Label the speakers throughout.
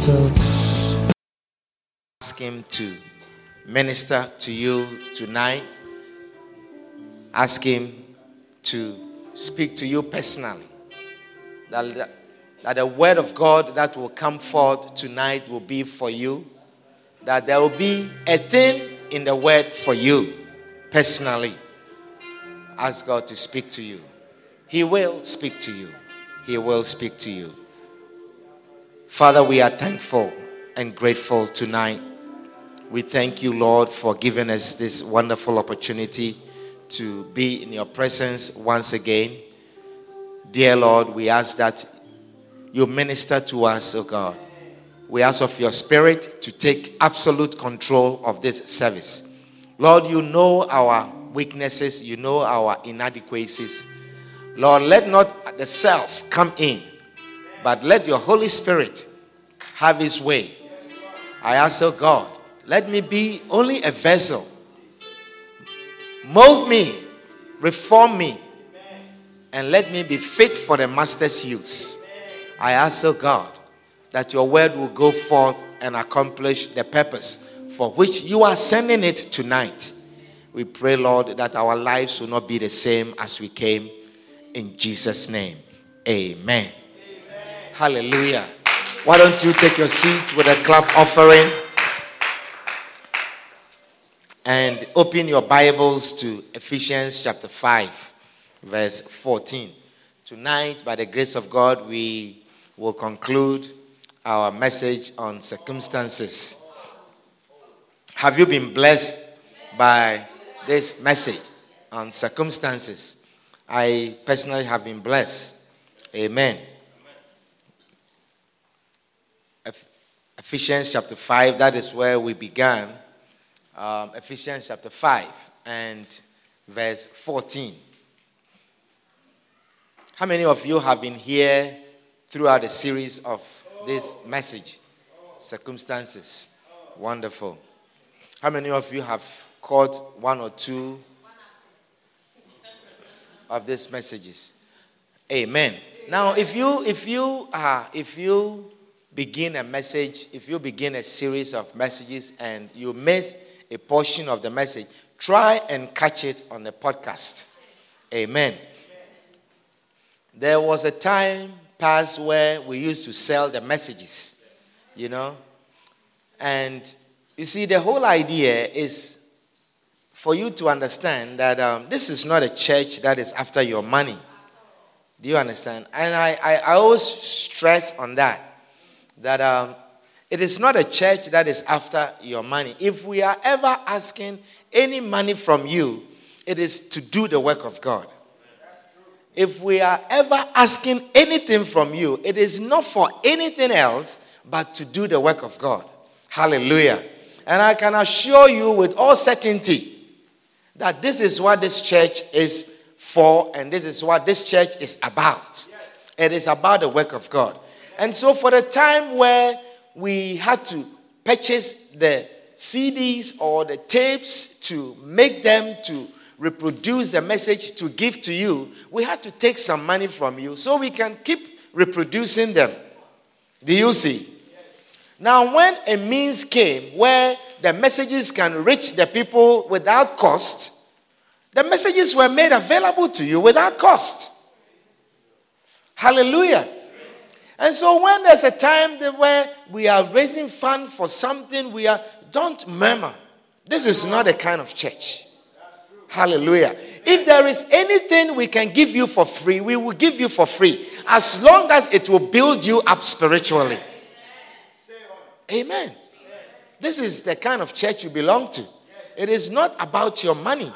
Speaker 1: Touch.
Speaker 2: ask him to minister to you tonight. Ask him to speak to you personally. That, that, that the word of God that will come forth tonight will be for you. That there will be a thing in the word for you personally. Ask God to speak to you. He will speak to you. He will speak to you. Father, we are thankful and grateful tonight. We thank you, Lord, for giving us this wonderful opportunity to be in your presence once again. Dear Lord, we ask that you minister to us, oh God. We ask of your spirit to take absolute control of this service. Lord, you know our weaknesses, you know our inadequacies. Lord, let not the self come in, but let your Holy Spirit have his way. I ask, oh God, let me be only a vessel. Mold me, reform me, and let me be fit for the master's use. I ask, oh God, that your word will go forth and accomplish the purpose for which you are sending it tonight. We pray, Lord, that our lives will not be the same as we came. In Jesus' name, amen. Hallelujah. Why don't you take your seat with a clap offering and open your Bibles to Ephesians chapter 5, verse 14. Tonight, by the grace of God, we will conclude our message on circumstances. Have you been blessed by this message on circumstances? I personally have been blessed. Amen. Ephesians chapter 5, that is where we began. Um, Ephesians chapter 5 and verse 14. How many of you have been here throughout the series of this message? Circumstances. Wonderful. How many of you have caught one or two of these messages? Amen. Now, if you if you are if you begin a message, if you begin a series of messages and you miss a portion of the message, try and catch it on the podcast. Amen. There was a time past where we used to sell the messages, you know. And you see, the whole idea is for you to understand that um, this is not a church that is after your money. Do you understand? And I, I, I always stress on that, that um, it is not a church that is after your money. If we are ever asking any money from you, it is to do the work of God. If we are ever asking anything from you, it is not for anything else but to do the work of God. Hallelujah. And I can assure you with all certainty that this is what this church is for and this is what this church is about. It is about the work of God. And so, for the time where we had to purchase the CDs or the tapes to make them to reproduce the message to give to you, we had to take some money from you so we can keep reproducing them. Do you see? Now, when a means came where the messages can reach the people without cost, the messages were made available to you without cost. Hallelujah. And so when there's a time where we are raising funds for something, we are don't murmur. This is not a kind of church. Hallelujah. If there is anything we can give you for free, we will give you for free. As long as it will build you up spiritually. Amen. This is the kind of church you belong to. It is not about your money.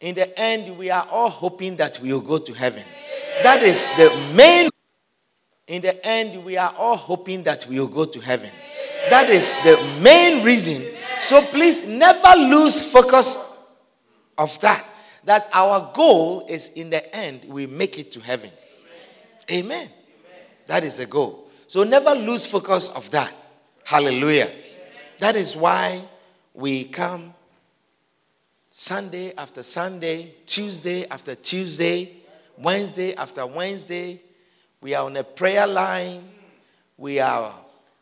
Speaker 2: In the end, we are all hoping that we will go to heaven. That is the main. In the end, we are all hoping that we will go to heaven. That is the main reason. So please never lose focus of that. That our goal is in the end, we make it to heaven. Amen. That is the goal. So never lose focus of that. Hallelujah. That is why we come Sunday after Sunday, Tuesday after Tuesday, Wednesday after Wednesday. We are on a prayer line. We are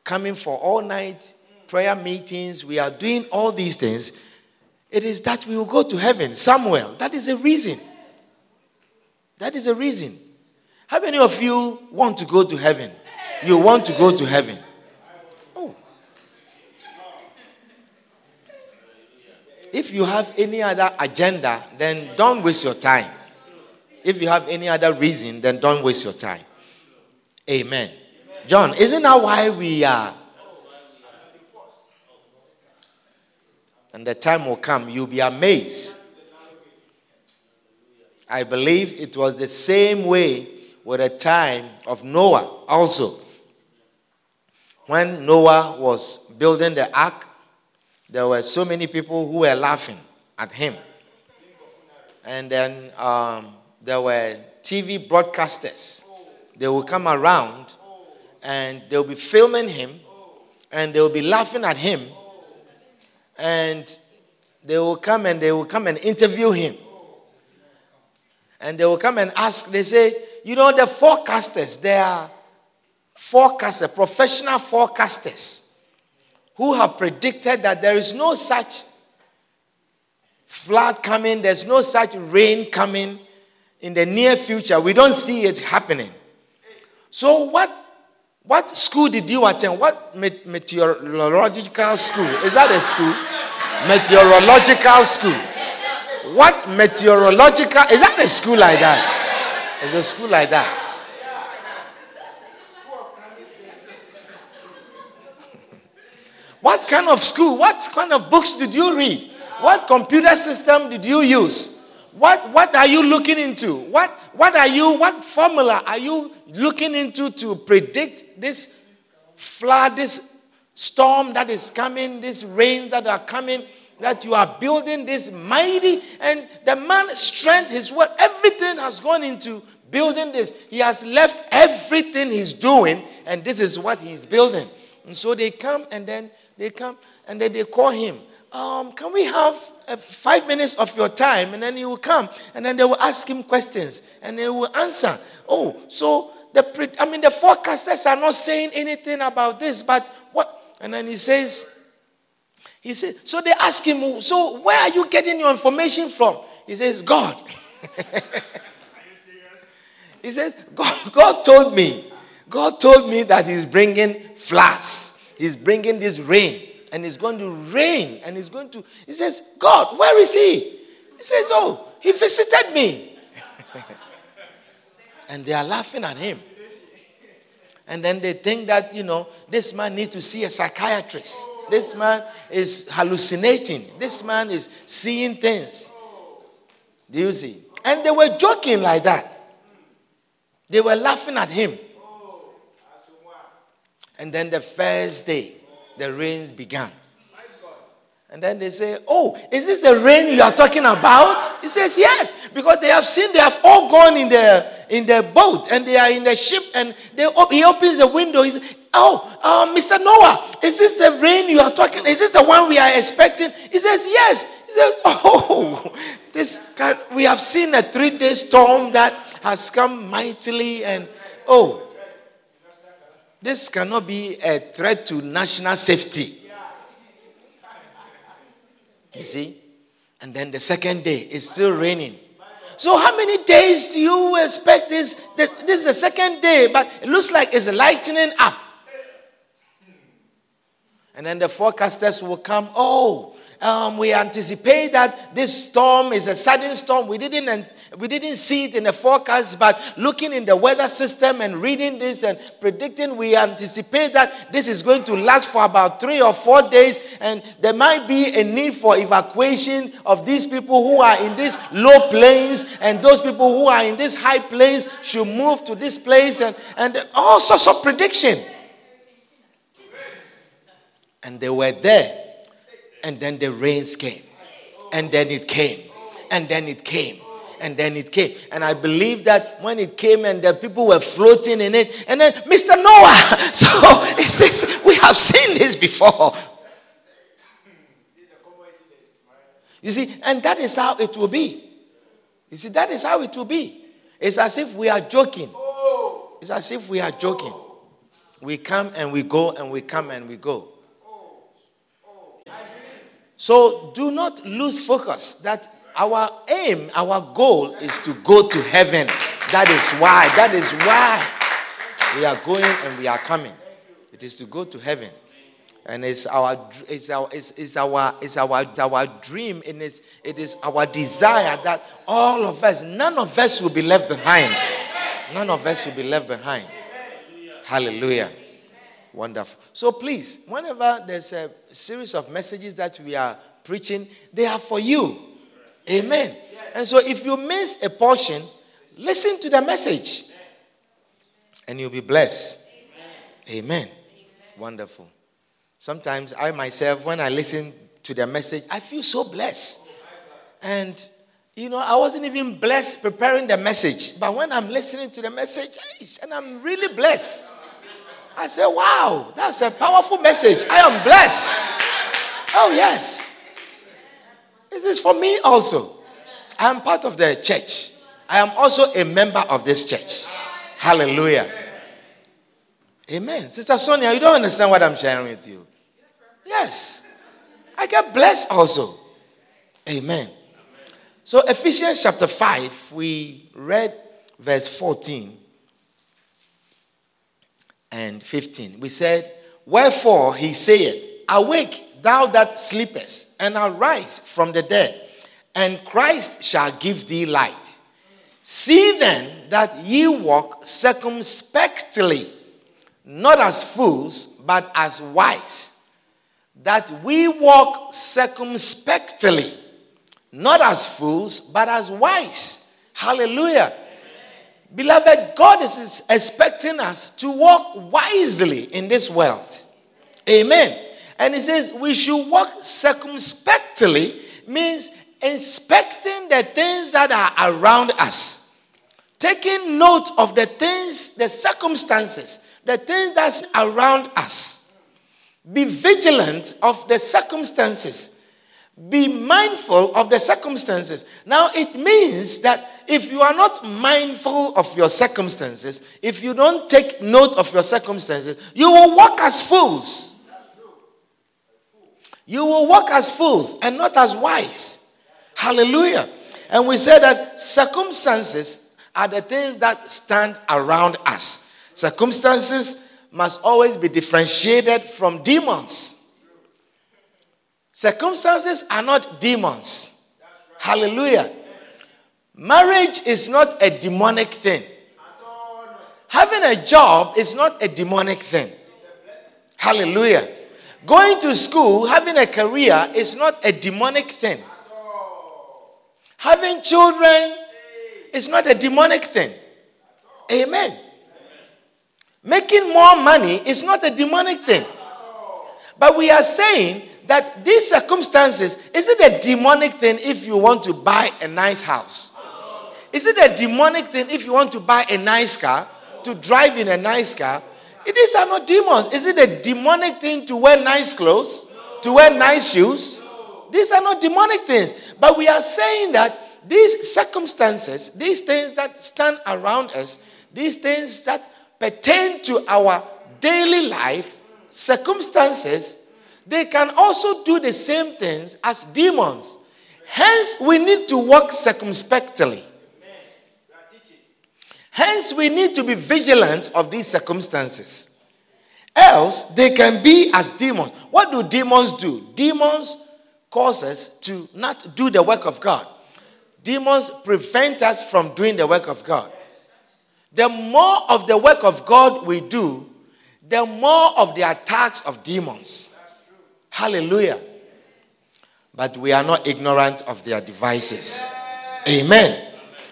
Speaker 2: coming for all night prayer meetings. We are doing all these things. It is that we will go to heaven, Samuel. That is a reason. That is a reason. How many of you want to go to heaven? You want to go to heaven. Oh. If you have any other agenda, then don't waste your time. If you have any other reason, then don't waste your time. Amen. John, isn't that why we are? And the time will come, you'll be amazed. I believe it was the same way with the time of Noah also. When Noah was building the ark, there were so many people who were laughing at him. And then um, there were TV broadcasters. They will come around and they'll be filming him and they'll be laughing at him and they will come and they will come and interview him and they will come and ask they say you know the forecasters they are forecasters professional forecasters who have predicted that there is no such flood coming there's no such rain coming in the near future we don't see it happening so what what school did you attend? What meteorological school? Is that a school? Meteorological school. What meteorological? Is that a school like that? Is a school like that. what kind of school? What kind of books did you read? What computer system did you use? What, what are you looking into? What, what are you, what formula are you looking into to predict this flood, this storm that is coming, these rains that are coming, that you are building this mighty, and the man's strength, his work, everything has gone into building this. He has left everything he's doing, and this is what he's building. And so they come and then they come and then they call him. Um, can we have Uh, five minutes of your time? And then he will come and then they will ask him questions and they will answer. Oh, so the pre- I mean the forecasters are not saying anything about this, but what? And then he says, he says, so they ask him, so where are you getting your information from? He says, God. he says, God, God told me. God told me that He's bringing floods. He's bringing this rain and it's going to rain and it's going to. He says, God, where is he? He says, Oh, he visited me. and they are laughing at him. And then they think that, you know, this man needs to see a psychiatrist. This man is hallucinating. This man is seeing things. Do you see? And they were joking like that. They were laughing at him. And then the first day, the rains began. And then they say, Oh, is this the rain you are talking about? He says, Yes, because they have seen, they have all gone in the in the boat and they are in the ship, and they he opens the window. He says, Oh, uh, Mr. Noah, is this the rain you are talking? Is this the one we are expecting? He says, Yes. He says, Oh, this we have seen a three-day storm that has come mightily, and oh, this cannot be a threat to national safety. You see? And then the second day, it's still raining. So, how many days do you expect this? This is the second day, but it looks like it's lightening up. And then the forecasters will come. Oh, um, we anticipate that this storm is a sudden storm. We didn't we didn't see it in the forecast, but looking in the weather system and reading this and predicting, we anticipate that this is going to last for about three or four days, and there might be a need for evacuation of these people who are in these low plains, and those people who are in these high plains should move to this place, and, and all sorts of prediction. And they were there, and then the rains came, and then it came. And then it came and then it came. And I believe that when it came and the people were floating in it, and then Mr. Noah, so it says, We have seen this before. You see, and that is how it will be. You see, that is how it will be. It's as if we are joking. It's as if we are joking. We come and we go and we come and we go. So do not lose focus that our aim, our goal is to go to heaven. That is why. That is why we are going and we are coming. It is to go to heaven. And it's our, it's our, it's, it's our, it's our, it's our dream, and it's, it is our desire that all of us, none of us will be left behind. None of us will be left behind. Hallelujah. Wonderful. So please, whenever there's a series of messages that we are preaching, they are for you. Amen. And so if you miss a portion, listen to the message and you'll be blessed. Amen. Wonderful. Sometimes I myself, when I listen to the message, I feel so blessed. And, you know, I wasn't even blessed preparing the message. But when I'm listening to the message, and I'm really blessed, I say, wow, that's a powerful message. I am blessed. Oh, yes. This is for me also. I am part of the church. I am also a member of this church. Hallelujah. Amen. Sister Sonia, you don't understand what I'm sharing with you. Yes. I get blessed also. Amen. So, Ephesians chapter 5, we read verse 14 and 15. We said, Wherefore he saith, Awake, thou that sleepest, and arise from the dead, and Christ shall give thee light. See then that ye walk circumspectly, not as fools, but as wise. That we walk circumspectly, not as fools, but as wise. Hallelujah. Beloved, God is expecting us to walk wisely in this world. Amen. And he says we should walk circumspectly, means inspecting the things that are around us, taking note of the things, the circumstances, the things that's around us. Be vigilant of the circumstances. Be mindful of the circumstances. Now, it means that if you are not mindful of your circumstances, if you don't take note of your circumstances, you will walk as fools. You will walk as fools and not as wise. Hallelujah. And we say that circumstances are the things that stand around us. Circumstances must always be differentiated from demons. Circumstances are not demons. Hallelujah. Marriage is not a demonic thing. Having a job is not a demonic thing. Hallelujah. Going to school, having a career is not a demonic thing. Having children is not a demonic thing. Amen. Making more money is not a demonic thing. But we are saying that these circumstances, is it a demonic thing if you want to buy a nice house? Is it a demonic thing if you want to buy a nice car, to drive in a nice car? These are not demons. Is it a demonic thing to wear nice clothes? No. To wear nice shoes? No. These are not demonic things. But we are saying that these circumstances, these things that stand around us, these things that pertain to our daily life, circumstances, they can also do the same things as demons. Hence, we need to walk circumspectly. Hence, we need to be vigilant of these circumstances. Else, they can be as demons. What do demons do? Demons cause us to not do the work of God. demons prevent us from doing the work of God. The more of the work of God we do, the more of the attacks of demons. Hallelujah. But we are not ignorant of their devices. Amen.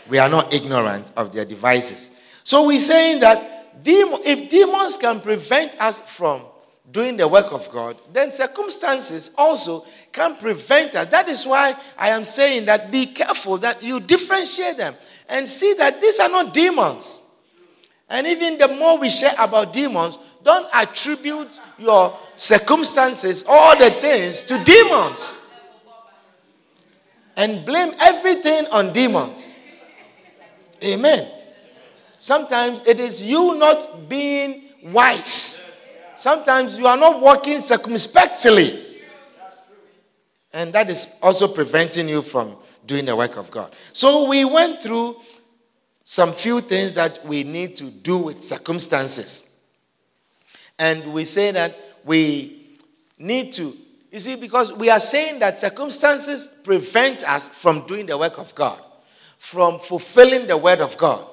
Speaker 2: We are not ignorant of their devices. So we're saying that if demons can prevent us from doing the work of God, then circumstances also can prevent us. That is why I am saying that be careful that you differentiate them and see that these are not demons. And even the more we share about demons, don't attribute your circumstances, all the things, to demons. And blame everything on demons. Amen. Sometimes it is you not being wise. Sometimes you are not walking circumspectly. And that is also preventing you from doing the work of God. So we went through some few things that we need to do with circumstances. And we say that we need to, you see, because we are saying that circumstances prevent us from doing the work of God, from fulfilling the word of God.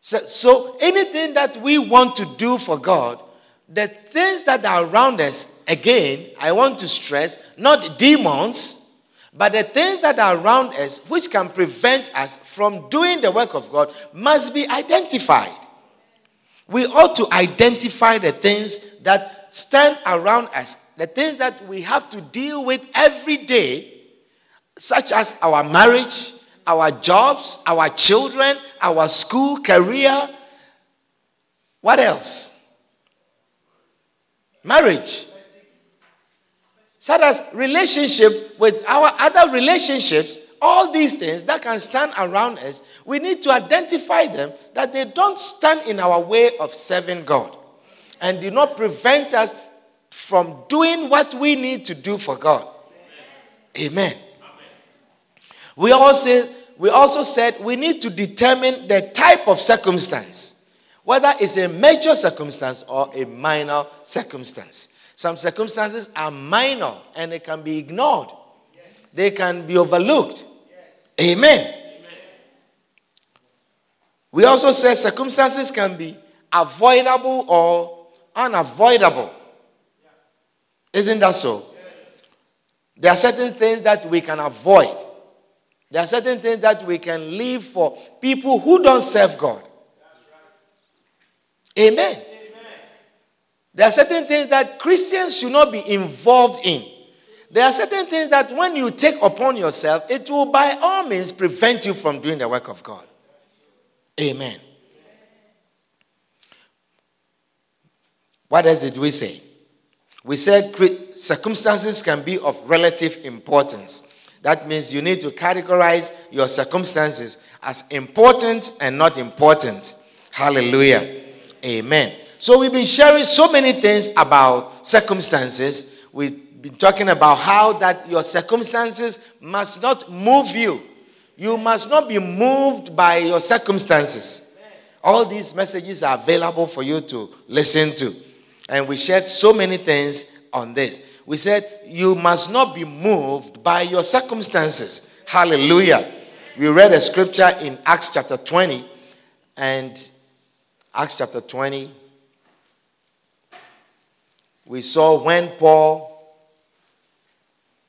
Speaker 2: So, so anything that we want to do for God, the things that are around us, again, I want to stress, not demons, but the things that are around us which can prevent us from doing the work of God must be identified. We ought to identify the things that stand around us, the things that we have to deal with every day, such as our marriage, our jobs, our children, our school, career. What else? Marriage. Such as relationship with our other relationships, all these things that can stand around us, we need to identify them that they don't stand in our way of serving God and do not prevent us from doing what we need to do for God. Amen. Amen. We also we also said we need to determine the type of circumstance, whether it's a major circumstance or a minor circumstance. Some circumstances are minor and they can be ignored, yes. they can be overlooked. Yes. Amen. Amen. We also said circumstances can be avoidable or unavoidable. Isn't that so? There are certain things that we can avoid. There are certain things that we can leave for people who don't serve God. Amen. Amen. There are certain things that Christians should not be involved in. There are certain things that when you take upon yourself, it will by all means prevent you from doing the work of God. Amen. What else did we say? We said circumstances can be of relative importance. That means you need to categorize your circumstances as important and not important. Hallelujah. Amen. So we've been sharing so many things about circumstances. We've been talking about how that your circumstances must not move you. You must not be moved by your circumstances. All these messages are available for you to listen to. And we shared so many things on this we said you must not be moved by your circumstances. Hallelujah. We read a scripture in Acts chapter 20 and Acts chapter 20. We saw when Paul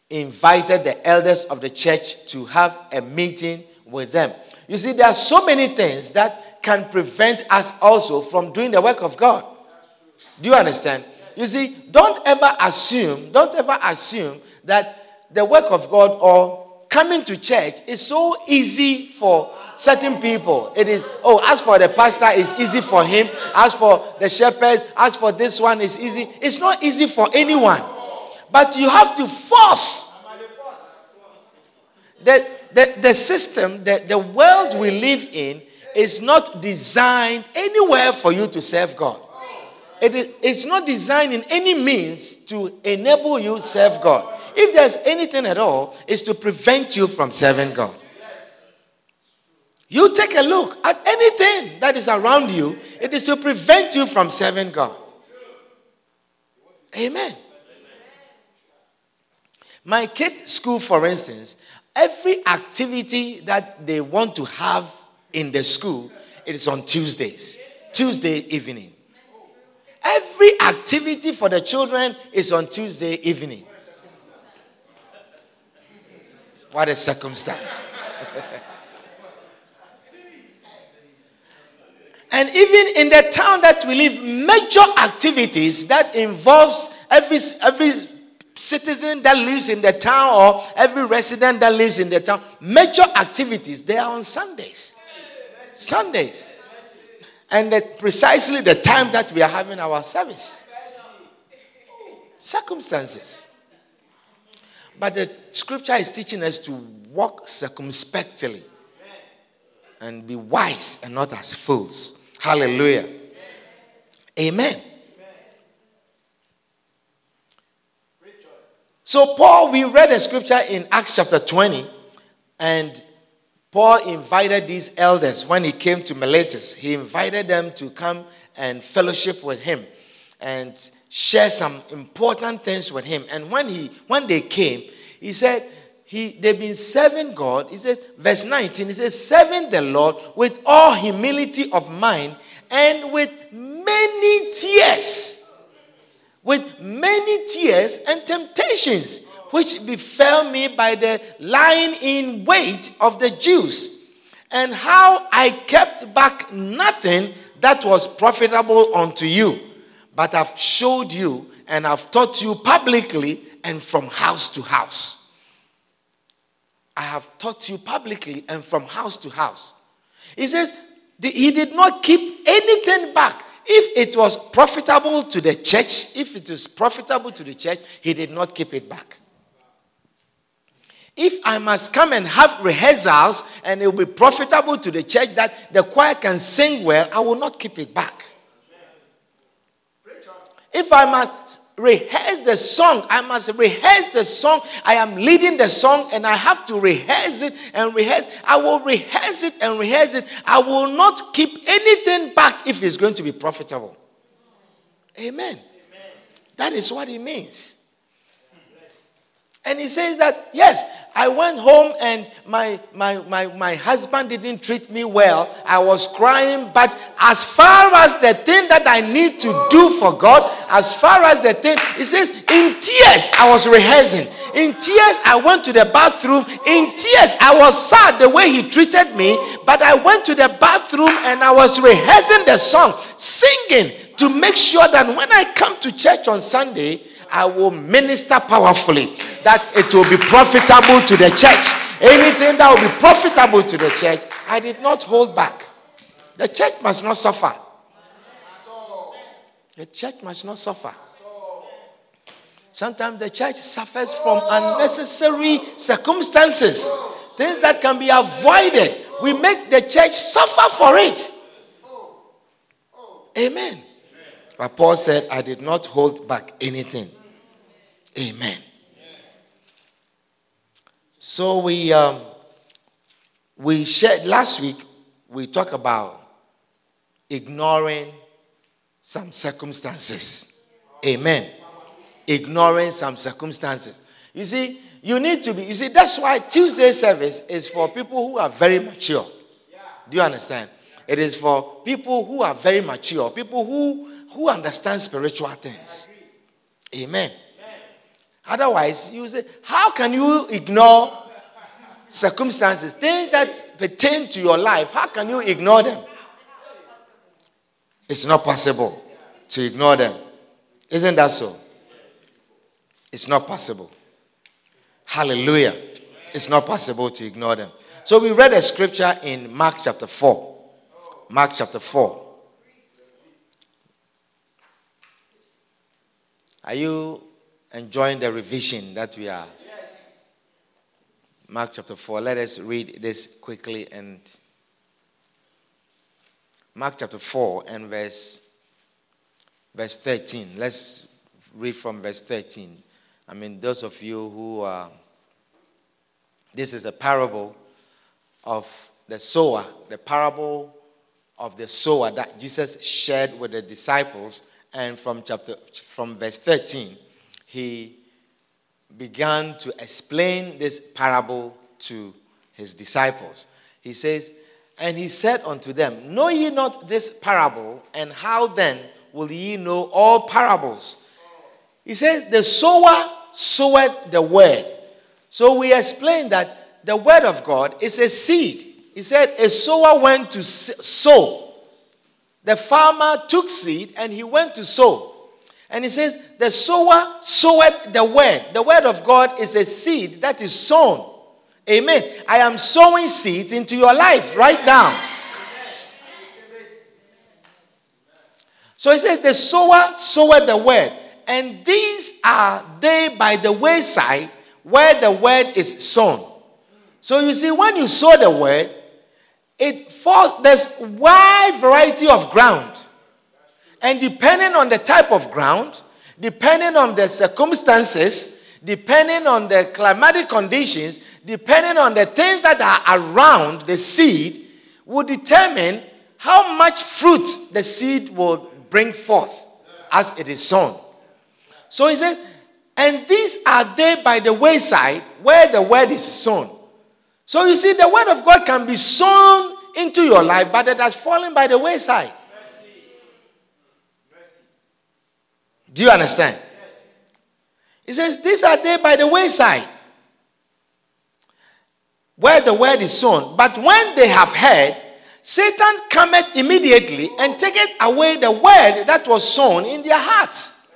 Speaker 2: invited the elders of the church to have a meeting with them. You see, there are so many things that can prevent us also from doing the work of God. Do you understand? You see, don't ever assume, don't ever assume that the work of God or coming to church is so easy for certain people. It is, oh, as for the pastor, it's easy for him. As for the shepherds, as for this one, it's easy. It's not easy for anyone. But you have to force. The, the, the system, the, the world we live in, is not designed anywhere for you to serve God. It is, it's not designed in any means to enable you serve God. If there's anything at all, it's to prevent you from serving God. You take a look at anything that is around you, it is to prevent you from serving God. Amen. My kids' school, for instance, every activity that they want to have in the school, it is on Tuesdays, Tuesday evening. Every activity for the children is on Tuesday evening. What a circumstance. and even in the town that we live, major activities that involves every, every citizen that lives in the town or every resident that lives in the town, major activities, they are on Sundays. Sundays. And that precisely the time that we are having our service. Circumstances. But the scripture is teaching us to walk circumspectly and be wise and not as fools. Hallelujah. Amen. So, Paul, we read a scripture in Acts chapter 20, and Paul invited these elders when he came to Miletus. He invited them to come and fellowship with him and share some important things with him. And when he when they came, he said, he, they've been serving God. He says, verse 19, he says, serving the Lord with all humility of mind and with many tears with many tears and temptations, which befell me by the lying in wait of the Jews, and how I kept back nothing that was profitable unto you, but I've showed you and I've taught you publicly and from house to house. I have taught you publicly and from house to house. He says, he did not keep anything back. If it was profitable to the church, if it was profitable to the church, he did not keep it back. If I must come and have rehearsals and it will be profitable to the church that the choir can sing well, I will not keep it back. If I must rehearse the song. I must rehearse the song. I am leading the song and I have to rehearse it and rehearse. I will rehearse it and rehearse it. I will not keep anything back if it's going to be profitable. Amen. Amen. That is what it means. And he says that, yes, I went home and my, my, my, my husband didn't treat me well. I was crying. But as far as the thing that I need to do for God, as far as the thing, he says, in tears, I was rehearsing. In tears, I went to the bathroom. In tears, I was sad the way he treated me. But I went to the bathroom and I was rehearsing the song, singing to make sure that when I come to church on Sunday, I will minister powerfully, that it will be profitable to the church. Anything that will be profitable to the church, I did not hold back. The church must not suffer. The church must not suffer. Sometimes the church suffers from unnecessary circumstances, things that can be avoided. We make the church suffer for it. Amen. But Paul said, I did not hold back anything. Amen. So we um, we shared last week. We talked about ignoring some circumstances. Amen. Ignoring some circumstances. You see, you need to be. You see, that's why Tuesday service is for people who are very mature. Do you understand? It is for people who are very mature, people who who understands spiritual things. Amen. Otherwise, you say, how can you ignore circumstances, things that pertain to your life? How can you ignore them? It's not possible to ignore them. Isn't that so? It's not possible. Hallelujah. It's not possible to ignore them. So we read a scripture in Mark chapter 4. Mark chapter 4. Are you enjoying the revision that we are? Yes. Mark chapter 4. Let us read this quickly and Mark chapter 4 and verse verse 13. Let's read from verse 13. I mean, those of you who are this is a parable of the sower, the parable of the sower that Jesus shared with the disciples and from chapter from verse 13 he began to explain this parable to his disciples. He says, And he said unto them, Know ye not this parable, and how then will ye know all parables? He says, The sower soweth the word. So we explained that the word of God is a seed. He said, A sower went to sow. The farmer took seed and he went to sow. And he says, The sower soweth the word. The word of God is a seed that is sown. Amen. I am sowing seeds into your life right now. So he says, The sower soweth the word. And these are they by the wayside where the word is sown. So you see, when you sow the word, it falls, there's wide variety of ground. And depending on the type of ground, depending on the circumstances, depending on the climatic conditions, depending on the things that are around the seed, will determine how much fruit the seed will bring forth as it is sown. So he says, and these are they by the wayside where the word is sown. So you see, the word of God can be sown into your life, but it has fallen by the wayside. Do you understand? He says, These are they by the wayside where the word is sown. But when they have heard, Satan cometh immediately and taketh away the word that was sown in their hearts.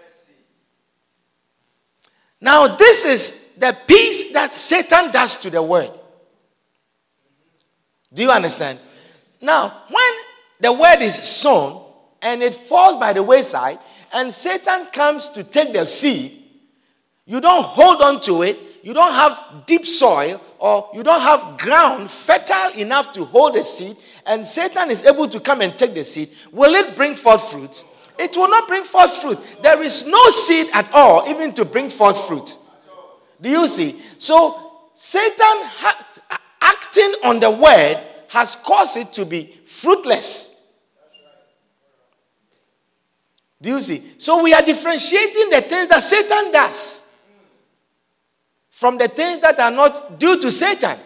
Speaker 2: Now, this is the piece that Satan does to the word. Do you understand? Now, when the word is sown and it falls by the wayside, and Satan comes to take the seed, you don't hold on to it, you don't have deep soil, or you don't have ground fertile enough to hold the seed, and Satan is able to come and take the seed, will it bring forth fruit? It will not bring forth fruit. There is no seed at all, even to bring forth fruit. Do you see? So, Satan ha- acting on the word has caused it to be fruitless. Do you see? So, we are differentiating the things that Satan does from the things that are not due to Satan.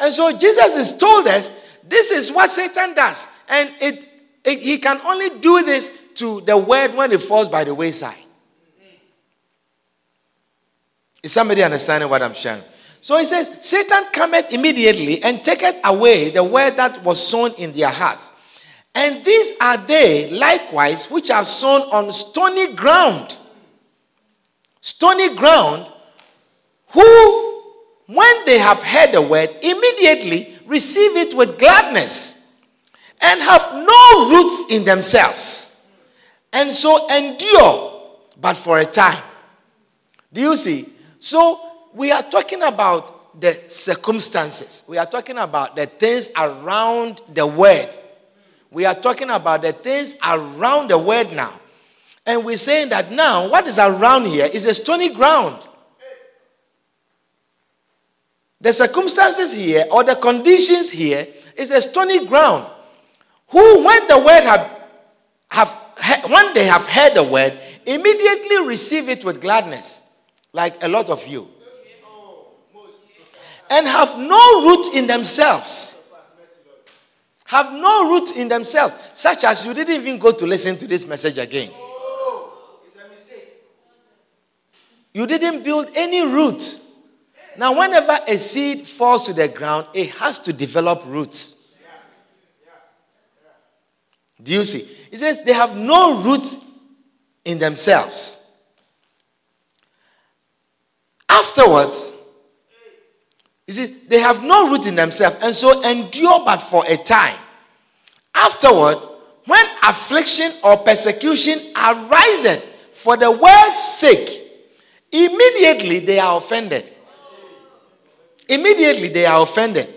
Speaker 2: And so, Jesus has told us this is what Satan does. And it, it he can only do this to the word when it falls by the wayside. Is somebody understanding what I'm sharing? So he says, Satan cometh immediately and taketh away the word that was sown in their hearts. And these are they likewise which are sown on stony ground. Stony ground, who, when they have heard the word, immediately receive it with gladness and have no roots in themselves and so endure, but for a time. Do you see? So we are talking about the circumstances, we are talking about the things around the word. We are talking about the things around the word now. And we're saying that now what is around here is a stony ground. The circumstances here or the conditions here is a stony ground. Who, when the word have, have when they have heard the word, immediately receive it with gladness, like a lot of you, and have no root in themselves. Have no root in themselves, such as you didn't even go to listen to this message again. You didn't build any root. Now, whenever a seed falls to the ground, it has to develop roots. Do you see? He says they have no roots in themselves. Afterwards, he says they have no root in themselves and so endure but for a time. Afterward, when affliction or persecution ariseth for the word's sake, immediately they are offended. Immediately they are offended.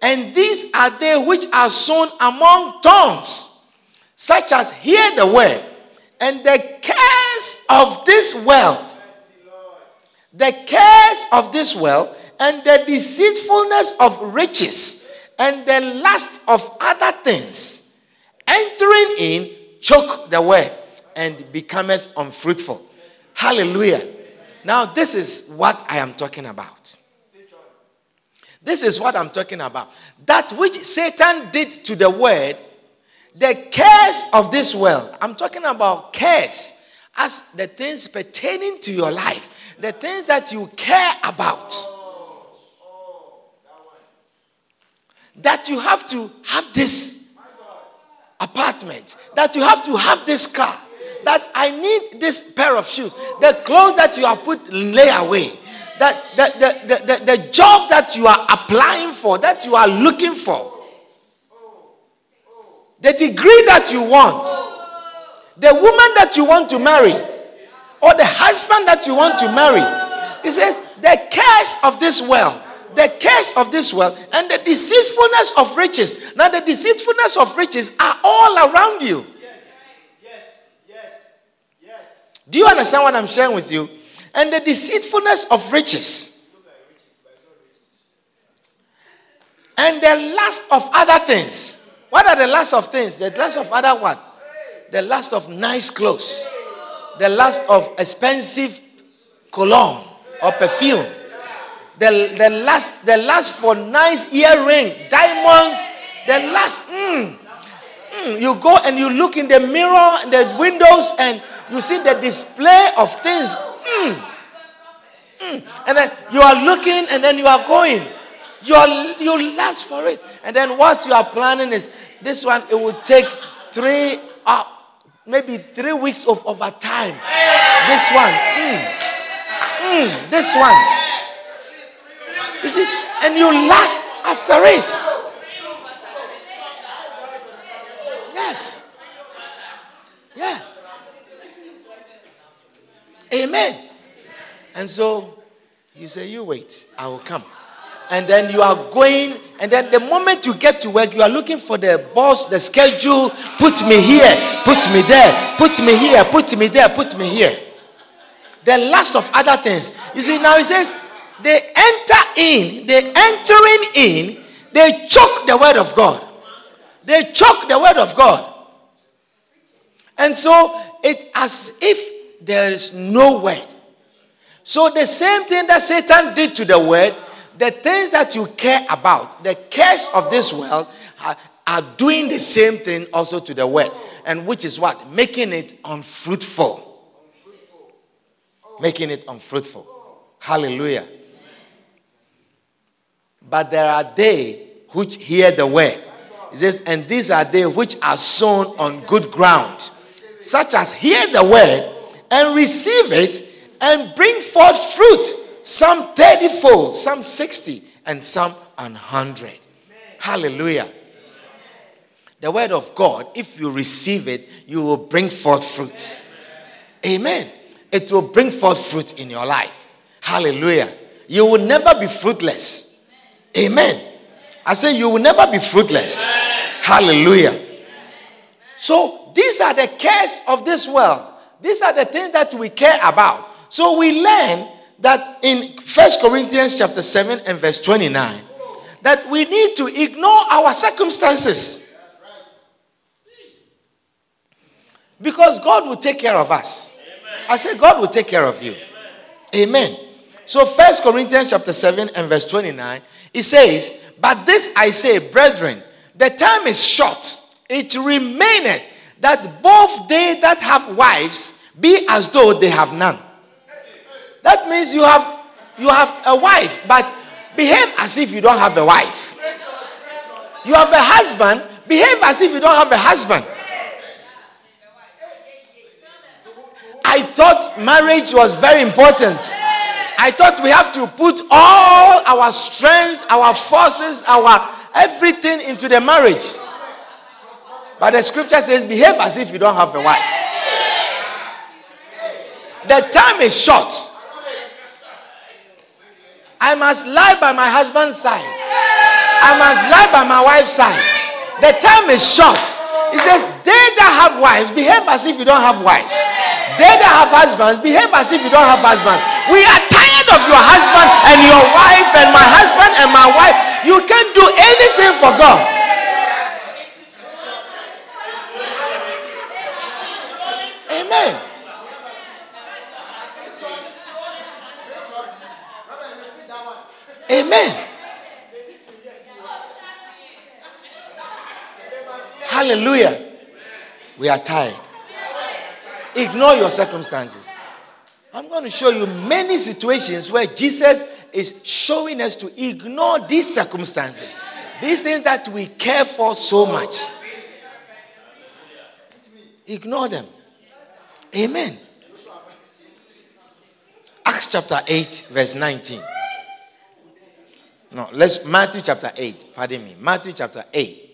Speaker 2: And these are they which are sown among thorns such as hear the word and the cares of this world, the cares of this world, and the deceitfulness of riches, and the lust of other things, entering in, choke the word, and becometh unfruitful. Hallelujah. Now, this is what I am talking about. This is what I'm talking about. That which Satan did to the word, the cares of this world. I'm talking about cares as the things pertaining to your life, the things that you care about. That you have to have this apartment, that you have to have this car, that I need this pair of shoes, the clothes that you have put lay away, that the, the, the, the, the job that you are applying for, that you are looking for, the degree that you want, the woman that you want to marry, or the husband that you want to marry. He says, the cares of this world, the cares of this world, and the deceitfulness of riches. Now, the deceitfulness of riches are all around you. Yes, yes, yes, yes. Do you understand what I'm sharing with you? And the deceitfulness of riches. And the lust of other things. What are the lust of things? The lust of other what? The lust of nice clothes. The lust of expensive cologne or perfume. The, the lust, the lust for nice earring, diamonds, the last Mm, mm, you go and you look in the mirror, the windows, and you see the display of things. Mm. Mm. And then you are looking and then you are going. You, are, you last for it. And then what you are planning is this one, it will take three, uh, maybe three weeks of overtime. This one. Mm. Mm, this one. You see, and you last after it. Yes. Yeah. Amen. And so you say, You wait, I will come. And then you are going, and then the moment you get to work, you are looking for the boss, the schedule. Put me here, put me there, put me here, put me there, put me here. The last of other things. You see, now he says, they enter in, they entering in, they choke the word of God. They choke the word of God. And so it as if there is no word. So the same thing that Satan did to the word, the things that you care about, the cares of this world, are, are doing the same thing also to the word. And which is what? Making it unfruitful. Making it unfruitful. Hallelujah. But there are they which hear the word. It says, and these are they which are sown on good ground, such as hear the word and receive it and bring forth fruit, some 30 fold, some 60, and some an hundred. Hallelujah. The word of God, if you receive it, you will bring forth fruit. Amen. It will bring forth fruit in your life. Hallelujah. You will never be fruitless. Amen. I say you will never be fruitless. Hallelujah. So these are the cares of this world. These are the things that we care about. So we learn that in First Corinthians chapter 7 and verse 29 that we need to ignore our circumstances. Because God will take care of us. I say God will take care of you. Amen. So First Corinthians chapter 7 and verse 29, it says, But this I say, brethren, the time is short. It remaineth that both they that have wives be as though they have none that means you have you have a wife, but behave as if you don't have a wife. You have a husband, behave as if you don't have a husband. I thought marriage was very important. I thought we have to put all our strength, our forces, our everything into the marriage. But the scripture says, behave as if you don't have a wife. The time is short. I must lie by my husband's side. I must lie by my wife's side. The time is short. He says, They that have wives, behave as if you don't have wives. They that have husbands, behave as if you don't have husbands. We are tired of your husband and your wife and my husband and my wife. You can't do anything for God. Amen. Amen. Hallelujah. We are tired. Ignore your circumstances. I'm going to show you many situations where Jesus is showing us to ignore these circumstances, these things that we care for so much. Ignore them. Amen. Acts chapter 8, verse 19. No, let's Matthew chapter 8. Pardon me. Matthew chapter 8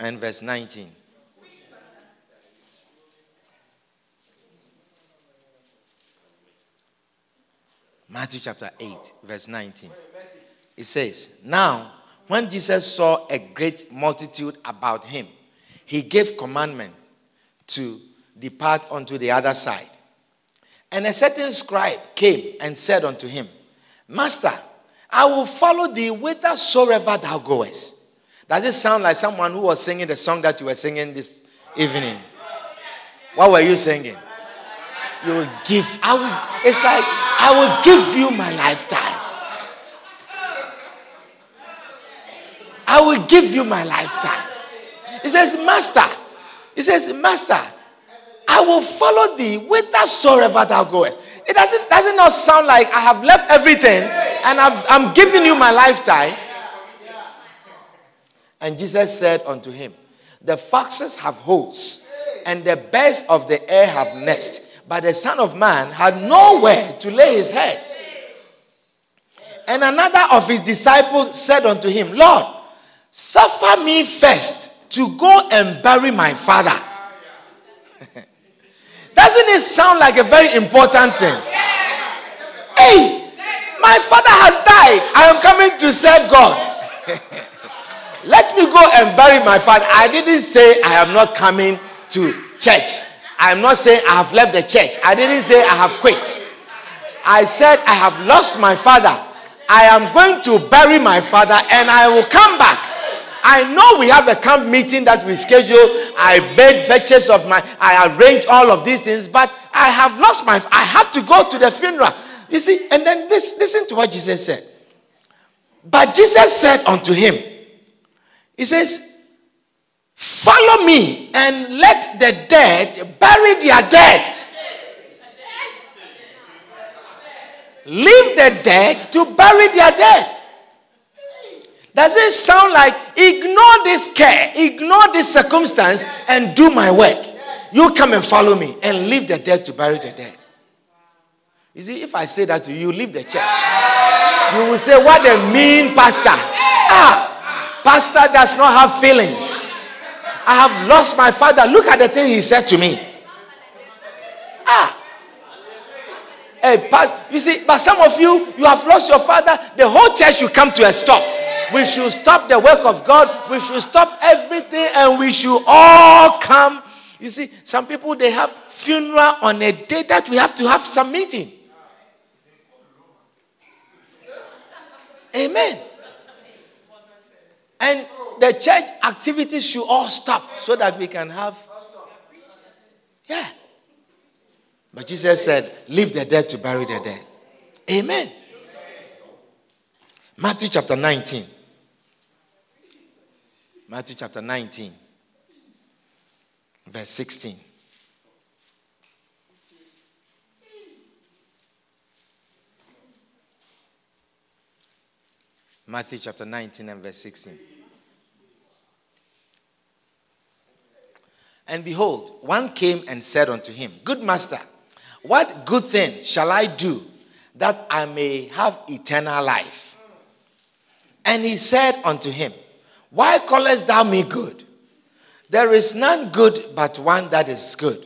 Speaker 2: and verse 19. Matthew chapter 8, verse 19. It says, Now, when Jesus saw a great multitude about him, he gave commandment to depart unto the other side. And a certain scribe came and said unto him, Master, I will follow thee whithersoever thou goest. Does it sound like someone who was singing the song that you were singing this evening? What were you singing? You will give. I will. It's like I will give you my lifetime. I will give you my lifetime. He says, Master. He says, Master, I will follow thee whithersoever thou goest. It doesn't, doesn't not sound like I have left everything and i I'm giving you my lifetime. And Jesus said unto him, The foxes have holes, and the birds of the air have nests, but the Son of Man had nowhere to lay his head. And another of his disciples said unto him, Lord, suffer me first to go and bury my father. Doesn't it sound like a very important thing? Hey, my father has died. I am coming to serve God. Let me go and bury my father. I didn't say I am not coming to church. I'm not saying I have left the church. I didn't say I have quit. I said I have lost my father. I am going to bury my father and I will come back. I know we have a camp meeting that we schedule. I made pictures of my, I arranged all of these things, but I have lost my, I have to go to the funeral. You see, and then this, listen to what Jesus said. But Jesus said unto him, he says, Follow me and let the dead bury their dead. Leave the dead to bury their dead. Does it sound like ignore this care, ignore this circumstance, and do my work? You come and follow me and leave the dead to bury the dead. You see, if I say that to you, leave the church. You will say, What a mean pastor. Ah, Pastor does not have feelings. I have lost my father. Look at the thing he said to me. Ah. Hey, past, you see, but some of you, you have lost your father. The whole church should come to a stop. We should stop the work of God. We should stop everything and we should all come. You see, some people, they have funeral on a day that we have to have some meeting. Amen. And the church activities should all stop so that we can have. Yeah. But Jesus said, Leave the dead to bury the dead. Amen. Matthew chapter 19. Matthew chapter 19, verse 16. Matthew chapter 19 and verse 16. And behold, one came and said unto him, Good master, what good thing shall I do that I may have eternal life? And he said unto him, Why callest thou me good? There is none good but one that is good.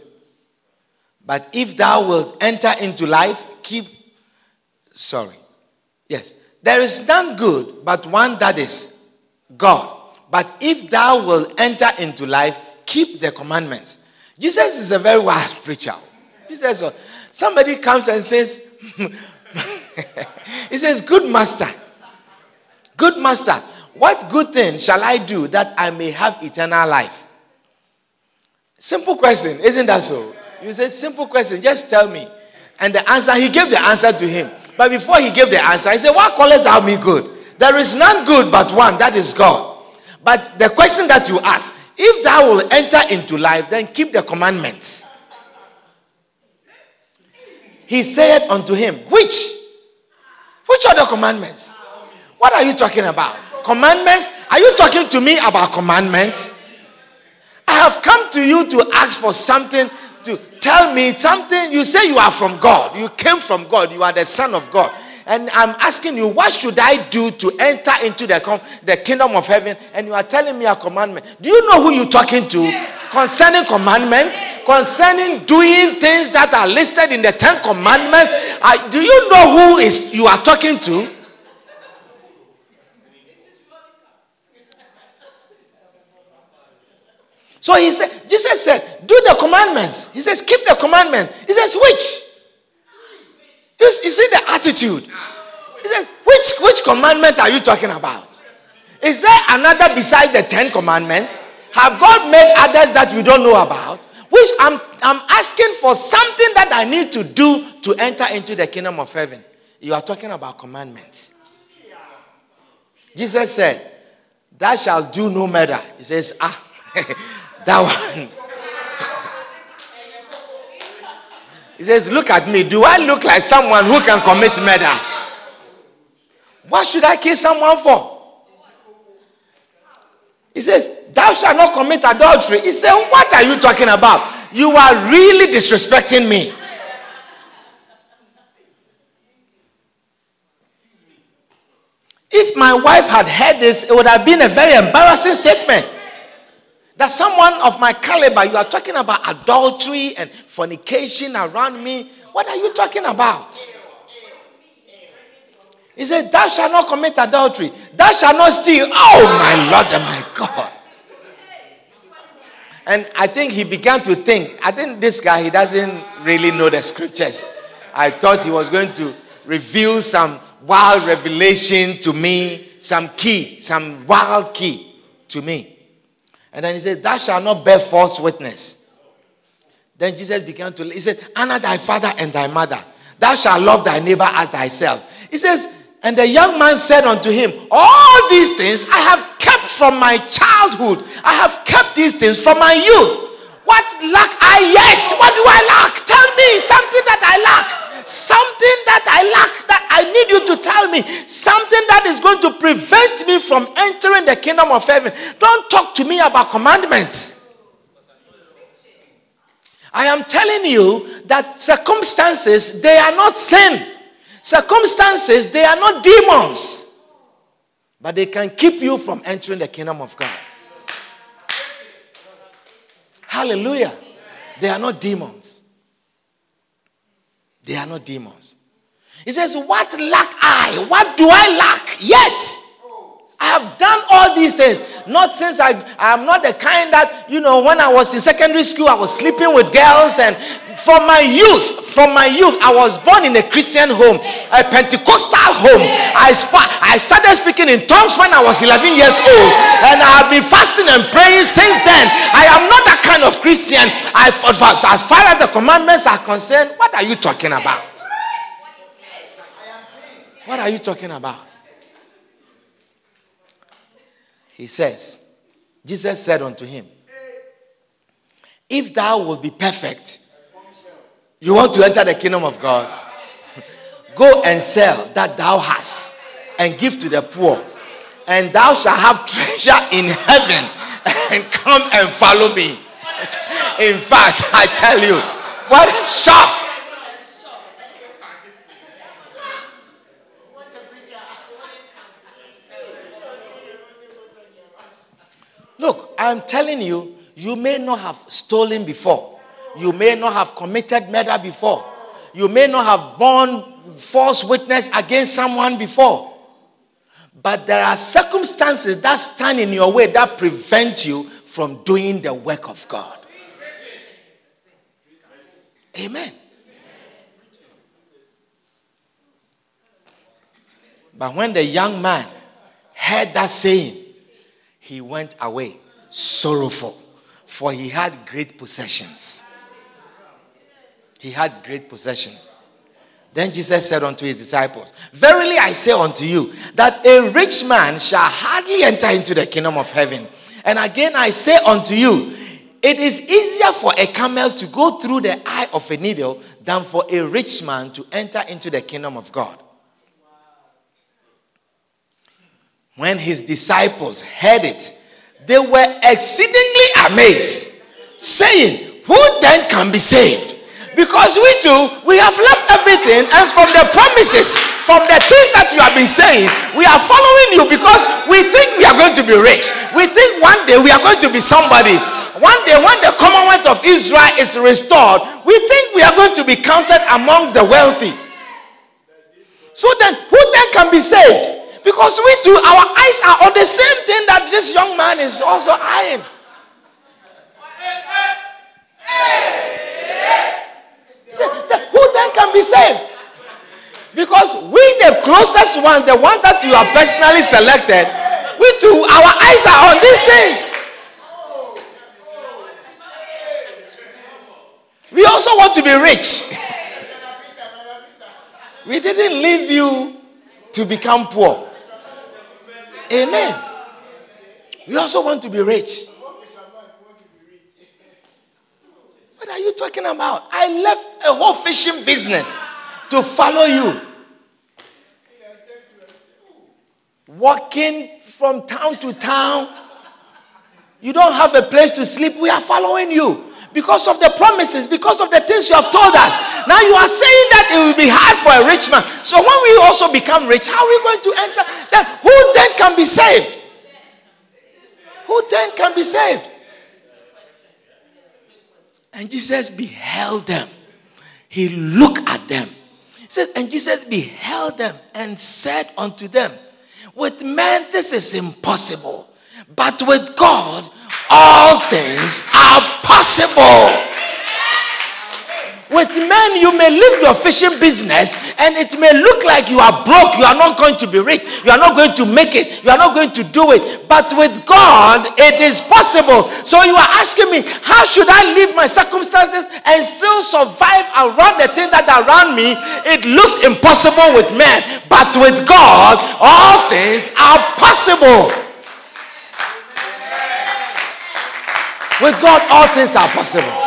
Speaker 2: But if thou wilt enter into life, keep. Sorry. Yes. There is none good but one that is God. But if thou wilt enter into life, keep the commandments. Jesus is a very wise preacher. Jesus, uh, somebody comes and says, he says, Good master, good master, what good thing shall I do that I may have eternal life? Simple question, isn't that so? You say, Simple question, just tell me. And the answer, he gave the answer to him. But before he gave the answer, he said, Why callest thou me good? There is none good but one, that is God. But the question that you ask, if thou will enter into life, then keep the commandments. He said unto him, Which? Which are the commandments? What are you talking about? Commandments? Are you talking to me about commandments? I have come to you to ask for something, to tell me something. You say you are from God. You came from God. You are the Son of God. And I'm asking you, what should I do to enter into the, the kingdom of heaven? And you are telling me a commandment. Do you know who you're talking to? Concerning commandments, concerning doing things that are listed in the Ten Commandments. Uh, do you know who is you are talking to? So he said, Jesus said, do the commandments. He says, keep the commandments. He says, which? You see the attitude. He says, which, which commandment are you talking about? Is there another besides the Ten Commandments? Have God made others that we don't know about? Which I'm, I'm asking for something that I need to do to enter into the kingdom of heaven. You are talking about commandments. Jesus said, Thou shalt do no murder. He says, Ah, that one. He says, Look at me. Do I look like someone who can commit murder? What should I kill someone for? He says, Thou shalt not commit adultery. He said, What are you talking about? You are really disrespecting me. If my wife had heard this, it would have been a very embarrassing statement. That someone of my caliber, you are talking about adultery and fornication around me. What are you talking about? He says, Thou shalt not commit adultery. Thou shalt not steal. Oh, my Lord and my God. And I think he began to think. I think this guy, he doesn't really know the scriptures. I thought he was going to reveal some wild revelation to me, some key, some wild key to me. And then he says, Thou shalt not bear false witness. Then Jesus began to, he said, Honor thy father and thy mother. Thou shalt love thy neighbor as thyself. He says, And the young man said unto him, All these things I have kept from my childhood. I have kept these things from my youth. What lack I yet? What do I lack? Tell me something that I lack something that I lack that I need you to tell me, something that is going to prevent me from entering the kingdom of heaven. Don't talk to me about commandments. I am telling you that circumstances, they are not sin. Circumstances, they are not demons. But they can keep you from entering the kingdom of God. Hallelujah. They are not demons. They are not demons. He says, What lack I? What do I lack yet? I have done all these things. Not since I, I am not the kind that, you know, when I was in secondary school, I was sleeping with girls. And from my youth, from my youth, I was born in a Christian home, a Pentecostal home. I, sp- I started speaking in tongues when I was 11 years old. And I have been fasting and praying since then. I am not that kind of Christian. I, as far as the commandments are concerned, what are you talking about? What are you talking about? He says, Jesus said unto him, If thou wilt be perfect, you want to enter the kingdom of God, go and sell that thou hast and give to the poor, and thou shalt have treasure in heaven, and come and follow me. In fact, I tell you, what a shock! Look, I'm telling you, you may not have stolen before. You may not have committed murder before. You may not have borne false witness against someone before. But there are circumstances that stand in your way that prevent you from doing the work of God. Amen. But when the young man heard that saying, he went away sorrowful, for he had great possessions. He had great possessions. Then Jesus said unto his disciples, Verily I say unto you, that a rich man shall hardly enter into the kingdom of heaven. And again I say unto you, it is easier for a camel to go through the eye of a needle than for a rich man to enter into the kingdom of God. When his disciples heard it, they were exceedingly amazed, saying, Who then can be saved? Because we too, we have left everything, and from the promises, from the things that you have been saying, we are following you because we think we are going to be rich. We think one day we are going to be somebody. One day, when the Commonwealth of Israel is restored, we think we are going to be counted among the wealthy. So then, who then can be saved? Because we too, our eyes are on the same thing that this young man is also eyeing. Who then can be saved? Because we, the closest ones, the one that you are personally selected, we too, our eyes are on these things. We also want to be rich. We didn't leave you to become poor. Amen. We also want to be rich. What are you talking about? I left a whole fishing business to follow you. Walking from town to town. You don't have a place to sleep. We are following you because of the promises, because of the things you have told us. Now you are saying that it will be hard for a rich man. So when we also become rich, how are we going to enter? Then who then can be saved? Who then can be saved? And Jesus beheld them. He looked at them. He said, and Jesus beheld them and said unto them, With men this is impossible, but with God all things are possible. With men, you may leave your fishing business and it may look like you are broke. You are not going to be rich. You are not going to make it. You are not going to do it. But with God, it is possible. So you are asking me, how should I leave my circumstances and still survive around the things that around me? It looks impossible with men. But with God, all things are possible. With God, all things are possible.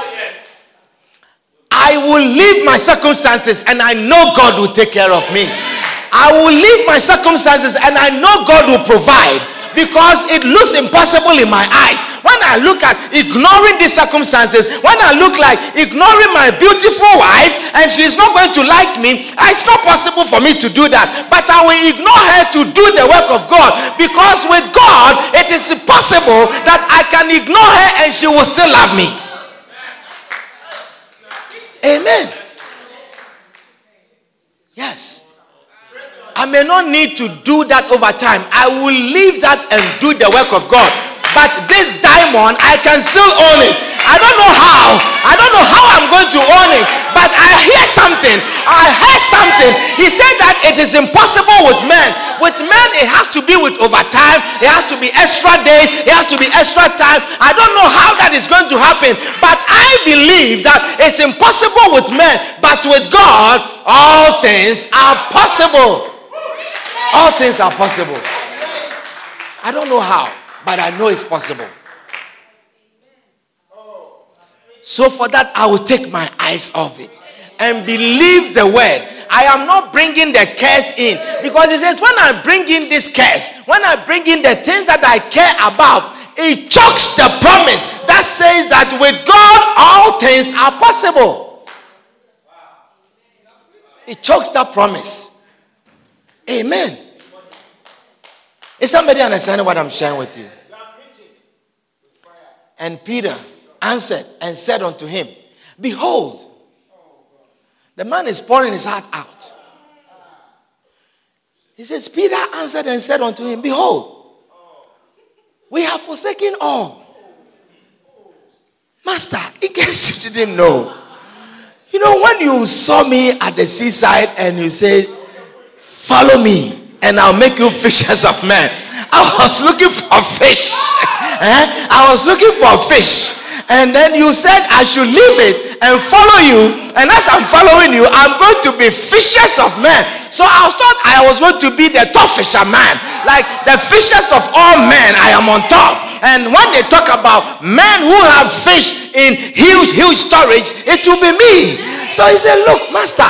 Speaker 2: I will leave my circumstances and I know God will take care of me. I will leave my circumstances and I know God will provide because it looks impossible in my eyes. When I look at ignoring these circumstances, when I look like ignoring my beautiful wife and she's not going to like me, it's not possible for me to do that. But I will ignore her to do the work of God because with God, it is possible that I can ignore her and she will still love me. Amen. Yes. I may not need to do that over time. I will leave that and do the work of God. But this diamond, I can still own it. I don't know how. I don't know how I'm going to own it. But I hear something. I heard something. He said that it is impossible with men. With men, it has to be with overtime. It has to be extra days. It has to be extra time. I don't know how that is going to happen. But I believe that it's impossible with men. But with God, all things are possible. All things are possible. I don't know how, but I know it's possible. So for that, I will take my eyes off it and believe the word. I am not bringing the curse in because it says, when I bring in this curse, when I bring in the things that I care about, it chokes the promise that says that with God all things are possible. It chokes that promise. Amen. Is somebody understanding what I'm sharing with you? And Peter answered and said unto him, Behold, the man is pouring his heart out. He says, Peter answered and said unto him, Behold, we have forsaken all. Master, in case you didn't know, you know, when you saw me at the seaside and you said, Follow me, and I'll make you fishers of men. I was looking for fish. eh? I was looking for fish. And then you said I should leave it and follow you. And as I'm following you, I'm going to be fishers of men. So I thought I was going to be the top fisherman. Like the fishers of all men, I am on top. And when they talk about men who have fish in huge, huge storage, it will be me. So he said, Look, master,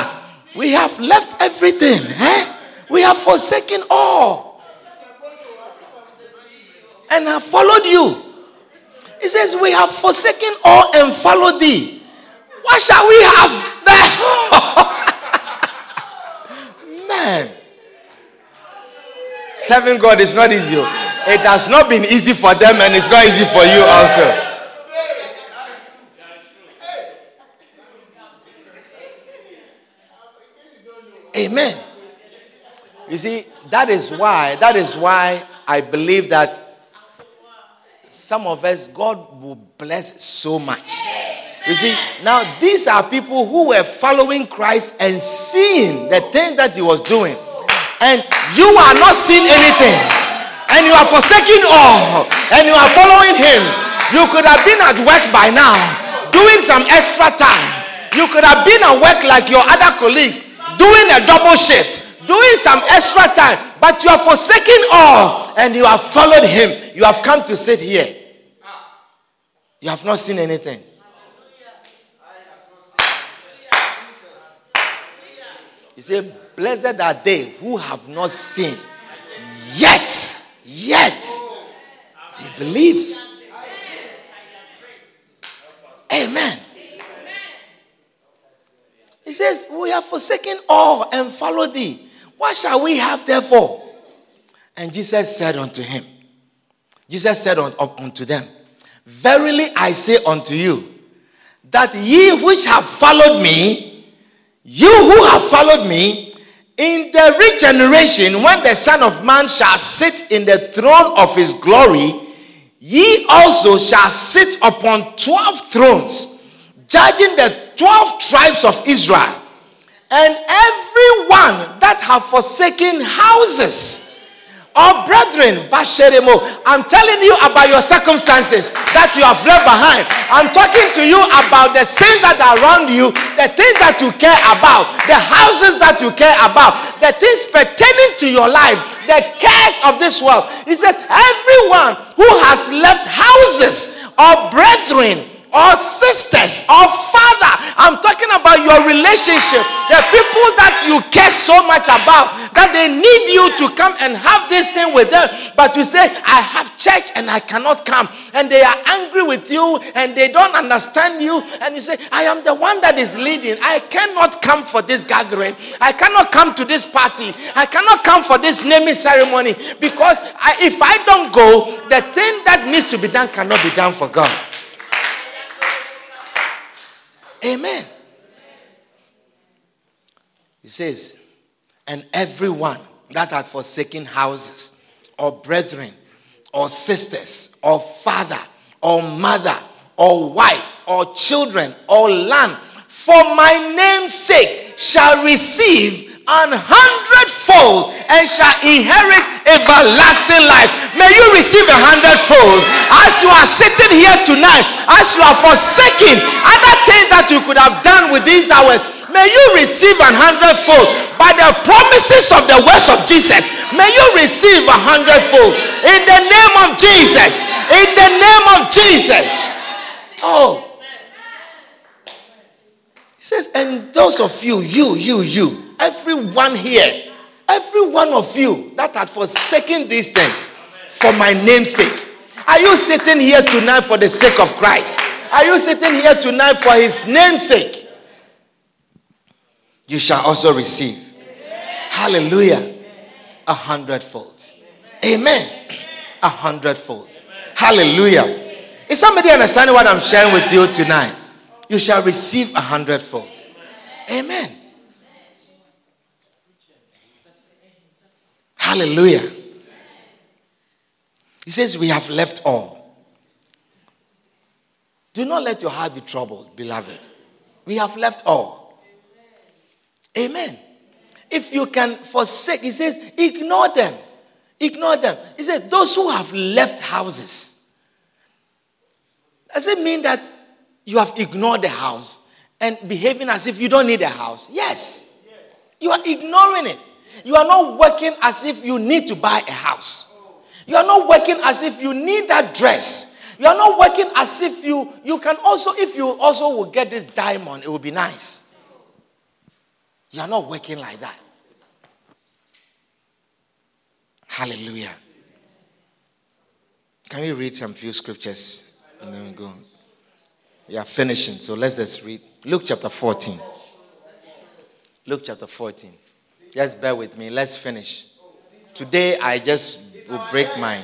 Speaker 2: we have left everything. Eh? We have forsaken all. And have followed you. He says, We have forsaken all and followed thee. What shall we have therefore? Man. Serving God is not easy. Oh. It has not been easy for them and it's not easy for you also. Amen. You see, that is why, that is why I believe that some of us, God will bless so much. You see, now these are people who were following Christ and seeing the things that he was doing. And you are not seeing anything. And you are forsaking all. And you are following him. You could have been at work by now, doing some extra time. You could have been at work like your other colleagues, doing a double shift, doing some extra time. But you are forsaking all. And you have followed him. You have come to sit here. You have not seen anything. He said, Blessed are they who have not seen, yet, yet they believe. Amen. He says, We have forsaken all and followed thee. What shall we have therefore? And Jesus said unto him, Jesus said unto them, Verily I say unto you, that ye which have followed me, you who have followed me, in the regeneration, when the Son of Man shall sit in the throne of his glory, ye also shall sit upon twelve thrones, judging the twelve tribes of Israel. And everyone that have forsaken houses, or brethren, Basheremo, I'm telling you about your circumstances that you have left behind. I'm talking to you about the things that are around you, the things that you care about, the houses that you care about, the things pertaining to your life, the cares of this world. He says, everyone who has left houses or brethren or sisters or father. I'm talking about your relationship. The people that you care so much about that they need you to come and have this thing with them. But you say, I have church and I cannot come. And they are angry with you and they don't understand you. And you say, I am the one that is leading. I cannot come for this gathering. I cannot come to this party. I cannot come for this naming ceremony because I, if I don't go, the thing that needs to be done cannot be done for God. Amen. He says, and everyone that had forsaken houses, or brethren, or sisters, or father, or mother, or wife, or children, or land, for my name's sake, shall receive an hundredfold and shall inherit everlasting life. May you receive a hundredfold as you are sitting here tonight, as you are forsaking other things that you could have done with these hours. May you receive an hundredfold by the promises of the words of Jesus. May you receive a hundredfold in the name of Jesus. In the name of Jesus. Oh. He says, and those of you, you, you, you, everyone here, every one of you that had forsaken these things for my name's sake. Are you sitting here tonight for the sake of Christ? Are you sitting here tonight for his name's sake? You shall also receive. Hallelujah. A hundredfold. Amen. A hundredfold. Hallelujah. Is somebody understanding what I'm sharing with you tonight? You shall receive a hundredfold. Amen. Hallelujah. He says, We have left all. Do not let your heart be troubled, beloved. We have left all. Amen. If you can forsake, he says, ignore them. Ignore them. He says, those who have left houses. Does it mean that you have ignored the house and behaving as if you don't need a house? Yes. You are ignoring it. You are not working as if you need to buy a house. You are not working as if you need that dress. You are not working as if you you can also if you also will get this diamond, it will be nice. You are not working like that. Hallelujah. Can we read some few scriptures and then we go? We are finishing, so let's just read Luke chapter 14. Luke chapter 14. Just bear with me. Let's finish. Today I just will break mine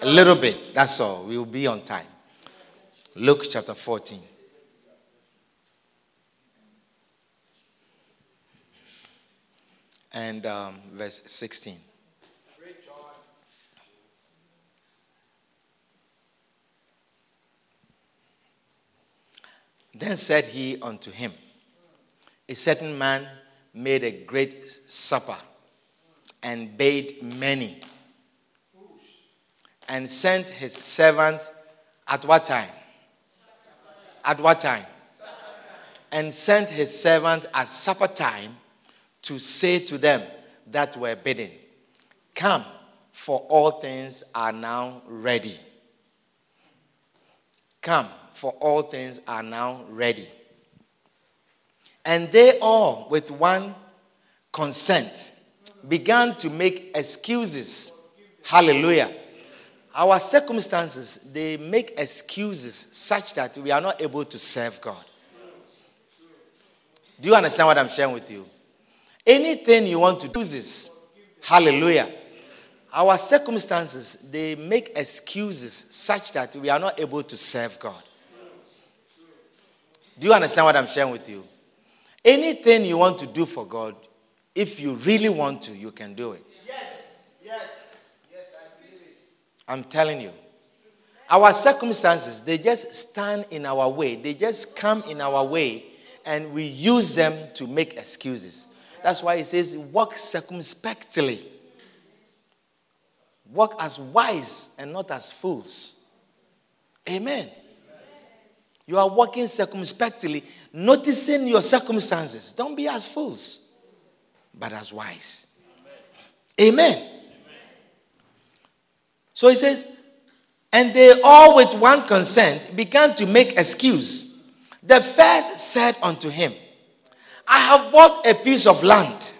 Speaker 2: a little bit. That's all. We will be on time. Luke chapter 14. And um, verse 16. Then said he unto him, A certain man made a great supper and bade many, and sent his servant at what time? At what time? And sent his servant at supper time to say to them that were bidden, Come, for all things are now ready. Come for all things are now ready. And they all, with one consent, began to make excuses. Hallelujah. Our circumstances, they make excuses such that we are not able to serve God. Do you understand what I'm sharing with you? Anything you want to do this. Hallelujah. Our circumstances, they make excuses such that we are not able to serve God. Do you understand what I'm sharing with you? Anything you want to do for God, if you really want to, you can do it.
Speaker 3: Yes, yes, yes, I believe it.
Speaker 2: I'm telling you. Our circumstances, they just stand in our way. They just come in our way, and we use them to make excuses. That's why it says, walk circumspectly. Walk as wise and not as fools. Amen. You are walking circumspectly, noticing your circumstances. Don't be as fools, but as wise. Amen. Amen. So he says, and they all with one consent began to make excuse. The first said unto him, I have bought a piece of land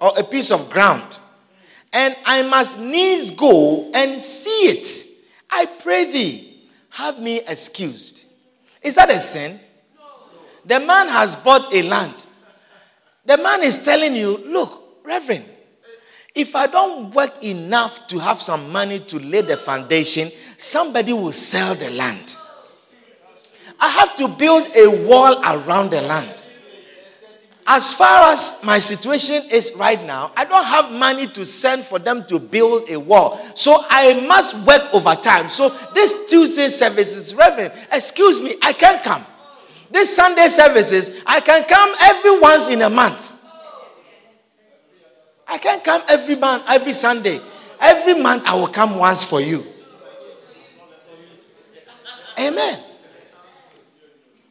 Speaker 2: or a piece of ground, and I must needs go and see it. I pray thee, have me excused. Is that a sin? The man has bought a land. The man is telling you, look, Reverend, if I don't work enough to have some money to lay the foundation, somebody will sell the land. I have to build a wall around the land. As far as my situation is right now, I don't have money to send for them to build a wall. So I must work overtime. So this Tuesday services, Reverend, excuse me, I can't come. This Sunday services, I can come every once in a month. I can come every month, every Sunday. Every month I will come once for you. Amen.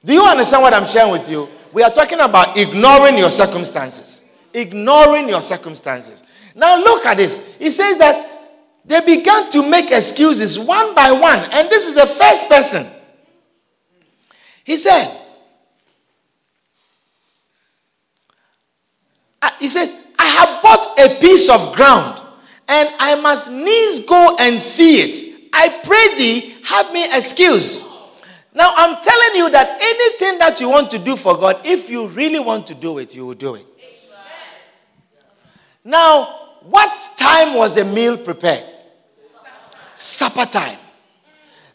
Speaker 2: Do you understand what I'm sharing with you? We are talking about ignoring your circumstances. Ignoring your circumstances. Now look at this. He says that they began to make excuses one by one. And this is the first person. He said, He says, I have bought a piece of ground and I must needs go and see it. I pray thee, have me excuse. Now, I'm telling you that anything that you want to do for God, if you really want to do it, you will do it. Now, what time was the meal prepared? Supper time.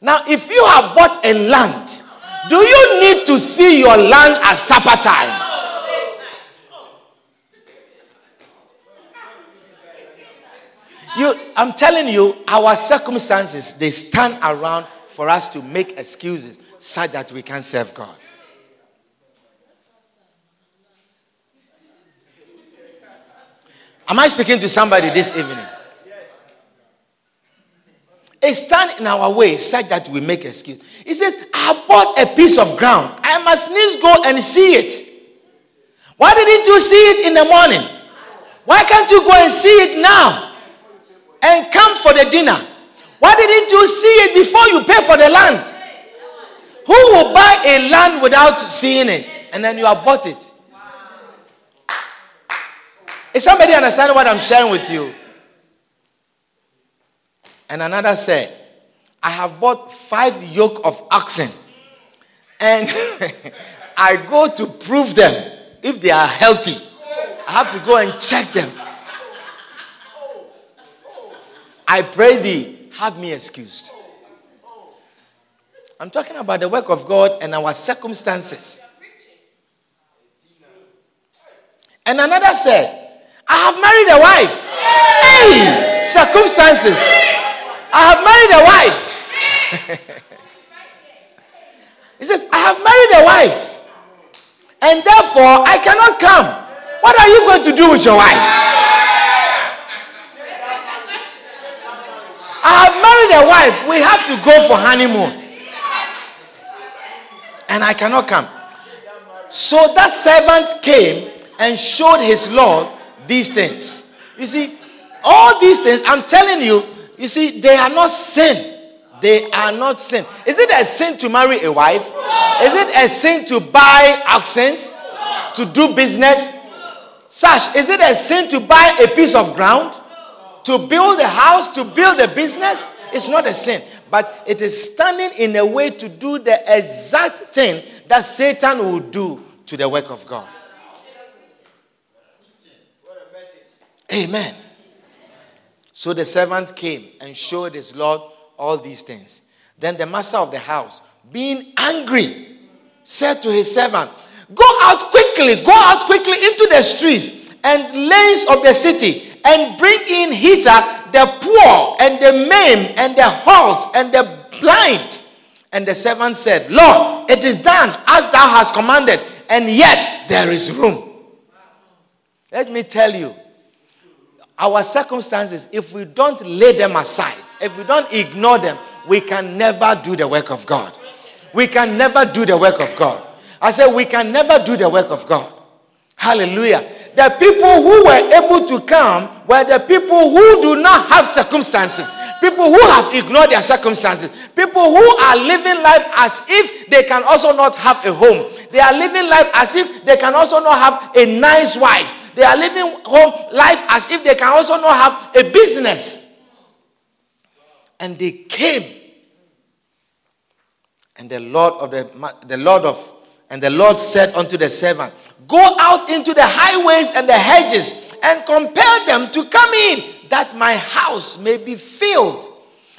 Speaker 2: Now, if you have bought a land, do you need to see your land at supper time? You, I'm telling you, our circumstances, they stand around for us to make excuses such that we can serve God. Am I speaking to somebody this evening? stand in our way such that we make excuse. He says, I bought a piece of ground. I must needs go and see it. Why didn't you see it in the morning? Why can't you go and see it now? And come for the dinner. Why didn't you see it before you pay for the land? Who will buy a land without seeing it? And then you have bought it. Is somebody understanding what I'm sharing with you? And another said, I have bought five yoke of oxen. And I go to prove them if they are healthy. I have to go and check them. I pray thee, have me excused. I'm talking about the work of God and our circumstances. And another said, I have married a wife. Hey, circumstances. I have married a wife. he says, I have married a wife. And therefore, I cannot come. What are you going to do with your wife? I have married a wife. We have to go for honeymoon. And I cannot come. So that servant came and showed his Lord these things. You see, all these things, I'm telling you, you see, they are not sin. They are not sin. Is it a sin to marry a wife? Is it a sin to buy accents? To do business? Sash, is it a sin to buy a piece of ground? To build a house? To build a business? It's not a sin. But it is standing in a way to do the exact thing that Satan will do to the work of God. Amen. So the servant came and showed his Lord all these things. Then the master of the house, being angry, said to his servant, Go out quickly, go out quickly into the streets and lanes of the city and bring in hither the poor and the maimed and the halt and the blind. And the servant said, Lord, it is done as thou hast commanded, and yet there is room. Let me tell you, our circumstances, if we don't lay them aside, if we don't ignore them, we can never do the work of God. We can never do the work of God. I said, we can never do the work of God. Hallelujah. The people who were able to come were the people who do not have circumstances. People who have ignored their circumstances. People who are living life as if they can also not have a home. They are living life as if they can also not have a nice wife. They are living home life as if they can also not have a business. And they came. And the Lord of the, the Lord of and the Lord said unto the servant, Go out into the highways and the hedges and compel them to come in, that my house may be filled.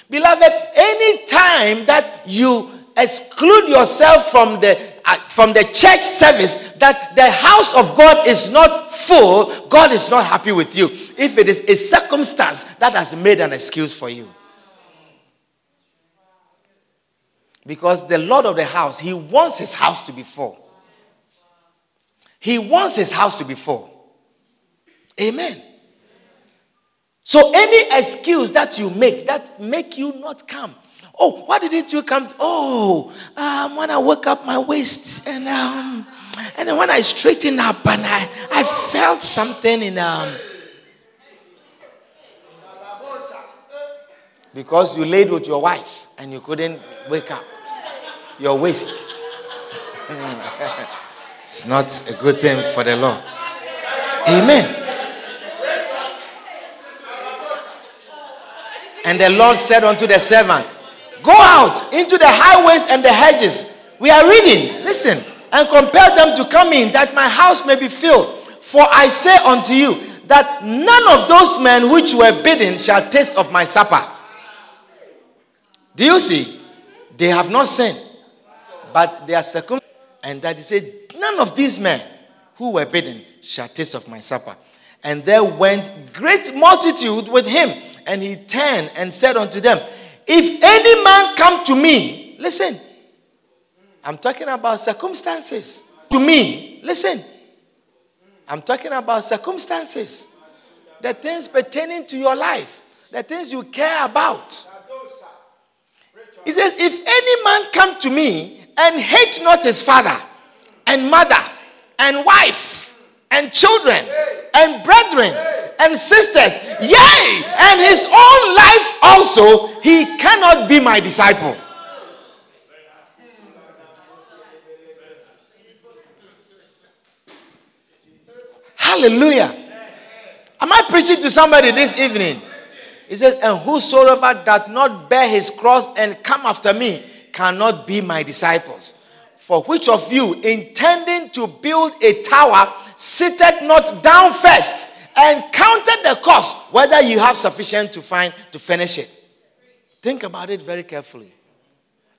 Speaker 2: Beloved, any time that you exclude yourself from the uh, from the church service that the house of God is not full, God is not happy with you. If it is a circumstance that has made an excuse for you. Because the Lord of the house, he wants his house to be full. He wants his house to be full. Amen. So any excuse that you make that make you not come. Oh, why didn't you come? Oh, um, when I woke up my waist and um, and then when I straightened up and I, I felt something in um because you laid with your wife and you couldn't wake up your waist. it's not a good thing for the Lord. Amen. And the Lord said unto the servant, Go out into the highways and the hedges. We are reading, listen, and compel them to come in, that my house may be filled. For I say unto you, that none of those men which were bidden shall taste of my supper. Do you see? They have not sinned, but they are circum. And that he said, None of these men who were bidden shall taste of my supper. And there went great multitude with him. And he turned and said unto them, If any man come to me, listen, I'm talking about circumstances. To me, listen, I'm talking about circumstances. The things pertaining to your life, the things you care about. He says, If any man come to me and hate not his father and mother and wife and children and brethren and sisters, yea, and his own life also, he cannot be my disciple. Hallelujah. Am I preaching to somebody this evening? He says, And whosoever doth not bear his cross and come after me cannot be my disciples. For which of you, intending to build a tower, sitteth not down first and counted the cost, whether you have sufficient to find to finish it? Think about it very carefully.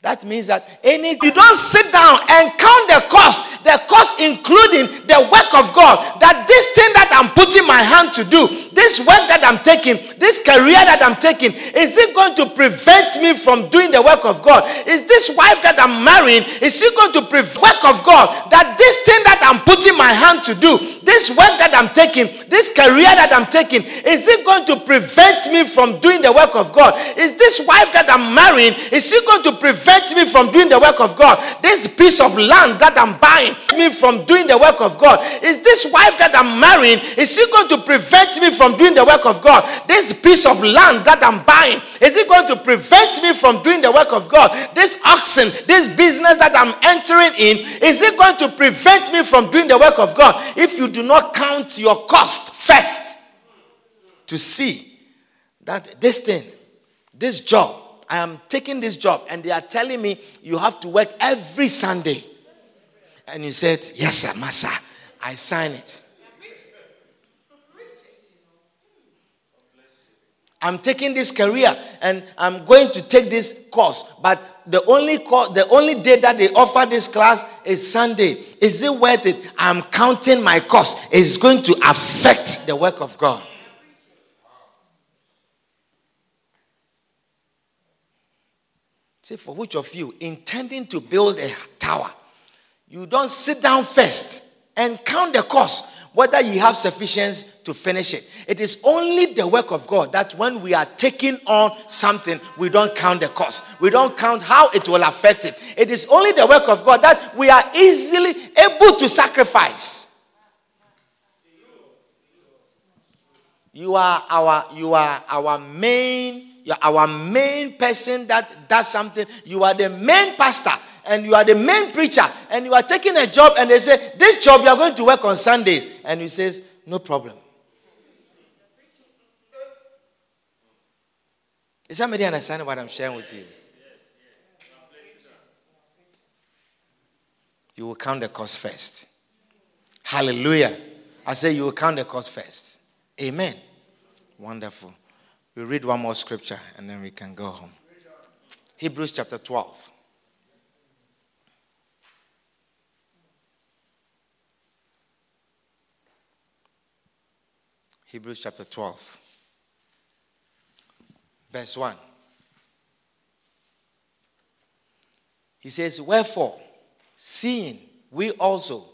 Speaker 2: That means that any you don't sit down and count the cost, the cost including the work of God. That this thing that I'm putting my hand to do, this work that I'm taking, this career that I'm taking, is it going to prevent me from doing the work of God? Is this wife that I'm marrying, is it going to prevent work of God? That this thing that I'm putting my hand to do, this work that I'm taking, this career that I'm taking, is it going to prevent me from doing the work of God? Is this wife that I'm marrying, is she going to prevent me from doing the work of God? This piece of land that I'm buying me from doing the work of God? Is this wife that I'm marrying, is she going to prevent me from doing the work of God? This piece of land that I'm buying, is it going to prevent me from doing the work of God? This oxen, this business that I'm entering in, is it going to prevent me from doing the work of God? If you do not count your cost first to see that this thing, this job, I am taking this job, and they are telling me you have to work every Sunday. And you said, Yes, sir, Master, I sign it. I'm taking this career and I'm going to take this course, but the only the only day that they offer this class is Sunday. Is it worth it? I'm counting my cost. It's going to affect the work of God. Say, for which of you intending to build a tower, you don't sit down first and count the cost whether you have sufficiency to finish it. It is only the work of God that when we are taking on something, we don't count the cost. We don't count how it will affect it. It is only the work of God that we are easily able to sacrifice. You are our you are our main you are our main person that does something. You are the main pastor and you are the main preacher and you are taking a job and they say, This job you are going to work on Sundays. And you says, No problem. Is somebody understanding what I'm sharing with you? You will count the cost first. Hallelujah. I say you will count the cost first. Amen. Wonderful. We'll read one more scripture and then we can go home. Hebrews chapter 12. Hebrews chapter 12, verse 1. He says, Wherefore, seeing we also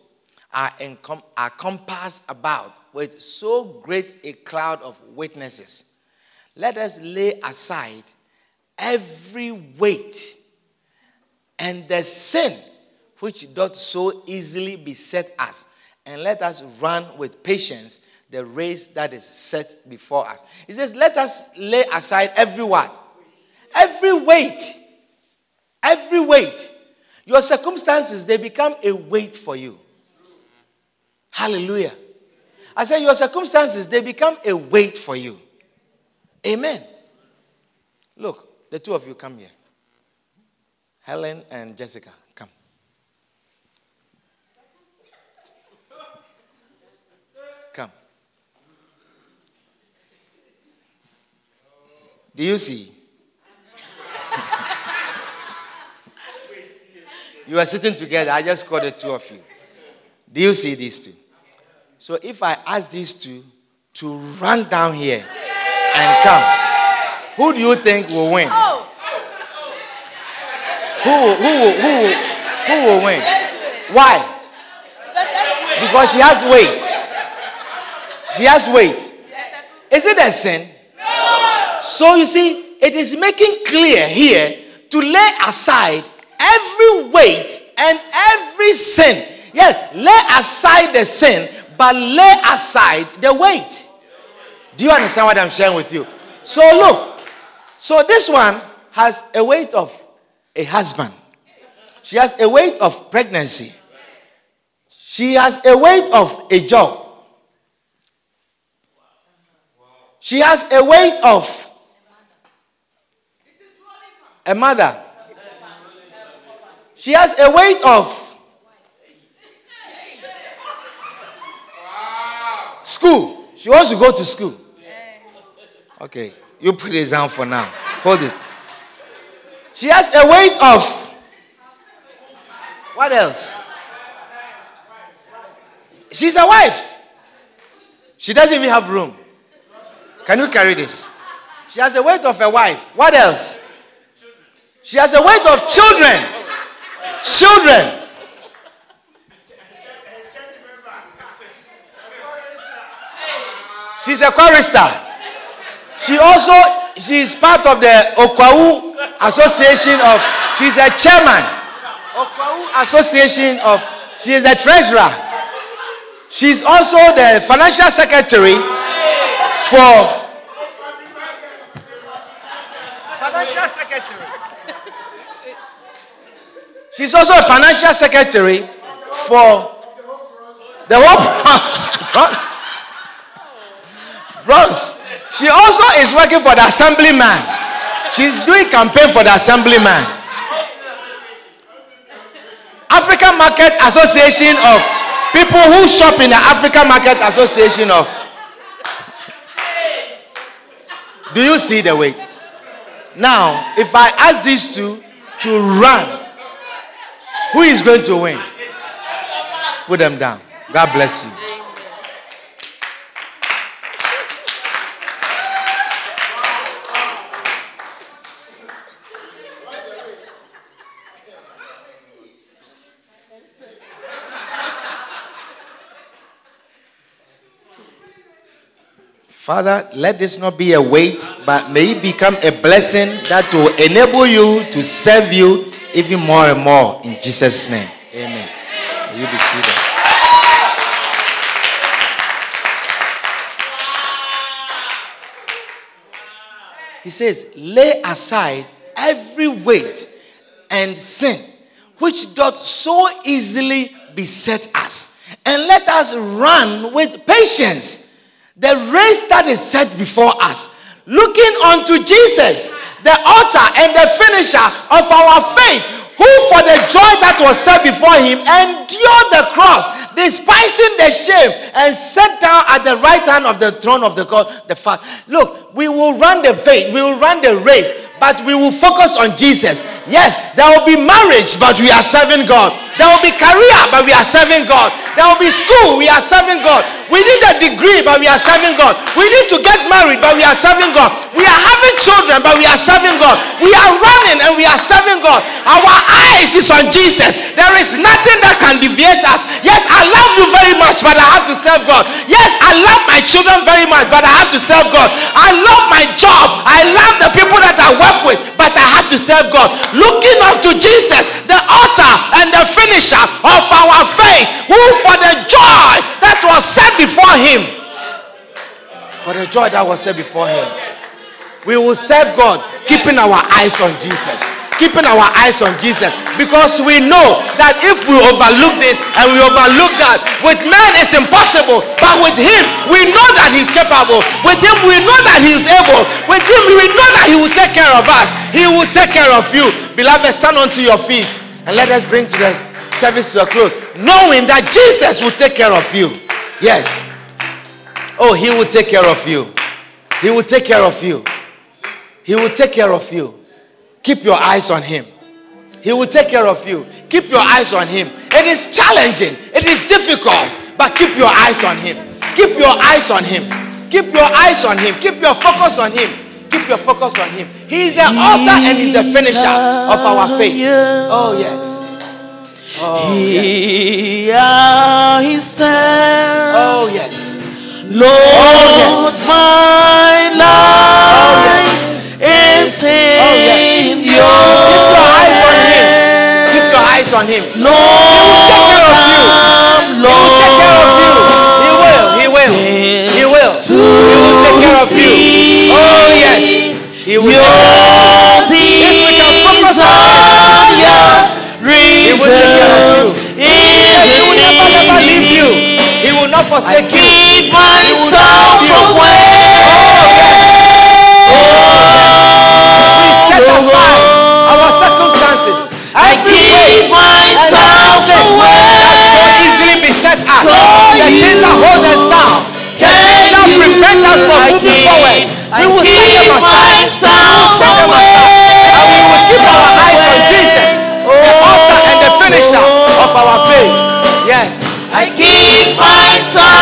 Speaker 2: are, encom- are compassed about with so great a cloud of witnesses, let us lay aside every weight and the sin which doth so easily beset us, and let us run with patience the race that is set before us. He says, Let us lay aside every what? Every weight. Every weight. Your circumstances, they become a weight for you. Hallelujah. I said, Your circumstances, they become a weight for you. Amen. Look, the two of you come here. Helen and Jessica, come. Come. Do you see? you are sitting together. I just called the two of you. Do you see these two? So if I ask these two to run down here and come, who do you think will win? Oh. Who will, who who will, who will win? Why? Because she has weight. She has weight. Is it a sin? So you see, it is making clear here to lay aside every weight and every sin. Yes, lay aside the sin, but lay aside the weight. Do you understand what I'm sharing with you? So look, so this one has a weight of a husband. She has a weight of pregnancy. She has a weight of a job. She has a weight of a mother. She has a weight of school. She wants to go to school. Okay, you put it down for now. Hold it. She has a weight of what else? She's a wife. She doesn't even have room. Can you carry this? She has a weight of a wife. What else? She has a weight of children. Children. She's a chorister. She also she is part of the Okwau Association of she's a chairman. Okwau Association of she is a treasurer. She's also the financial secretary for financial secretary. She's also a financial secretary for the whole Bronx. Bronx. Bronx. She also is working for the assemblyman. She's doing campaign for the assemblyman. African Market Association of people who shop in the African Market Association of Do you see the way? Now, if I ask these two to run, who is going to win? Put them down. God bless you. Father, let this not be a weight, but may it become a blessing that will enable you to serve you even more and more. In Jesus' name. Amen. You be seated. He says, lay aside every weight and sin which doth so easily beset us, and let us run with patience the race that is set before us, looking unto Jesus, the author and the finisher of our faith, who for the joy that was set before him endured the cross, despising the shame, and sat down at the right hand of the throne of the God the Father. Look, we will run the faith, we will run the race, but we will focus on Jesus. Yes, there will be marriage, but we are serving God. There will be career, but we are serving God. There will be school, we are serving God. We need a degree, but we are serving God. We need to get married, but we are serving God. We are having children, but we are serving God. We are running and we are serving God. Our eyes is on Jesus. There is nothing that can deviate us. Yes, I love you very much, but I have to serve God. Yes, I love my children very much, but I have to serve God. I love my job. I love the people that I work with, but I have to serve God. Looking up to Jesus, the author and the finisher of our faith, who for the joy that was set before him, for the joy that was set before him, we will serve God, keeping our eyes on Jesus. Keeping our eyes on Jesus because we know that if we overlook this and we overlook that, with man it's impossible, but with him we know that he's capable. With him we know that he is able. With him we know that he will take care of us. He will take care of you. Beloved, stand onto your feet and let us bring to the service to a close, knowing that Jesus will take care of you. Yes. Oh, he will take care of you. He will take care of you. He will take care of you. Keep your eyes on him. He will take care of you. Keep your eyes on him. It is challenging, it is difficult, but keep your eyes on him. Keep your eyes on him. Keep your eyes on him. Keep your focus on him. Keep your focus on him. He is the author and he's the finisher of our faith. Oh, yes. Oh, yes.
Speaker 4: He stands.
Speaker 2: Oh, yes.
Speaker 4: Lord, oh,
Speaker 2: yes.
Speaker 4: my oh, life
Speaker 2: Oh, yes.
Speaker 4: is in
Speaker 2: Oh, yes.
Speaker 4: Your Keep your eyes
Speaker 2: on him.
Speaker 4: Lord,
Speaker 2: He will take care of you. He will take care of you. He will. He will. He will. He will take care of you. Oh yes. He will. take care you. If we can focus on him, He will take care of you. He will never, never leave you. He will not forsake you. He will not leave you. Every
Speaker 4: give
Speaker 2: weight and
Speaker 4: myself
Speaker 2: every sin
Speaker 4: away.
Speaker 2: that so easily beset us.
Speaker 4: So
Speaker 2: The things that hold us down. The things that prevent us from moving forward. We will set
Speaker 4: give
Speaker 2: them aside. We will
Speaker 4: myself
Speaker 2: set them aside. And we will keep our eyes on Jesus, the author and the finisher of our faith. Yes.
Speaker 4: I give myself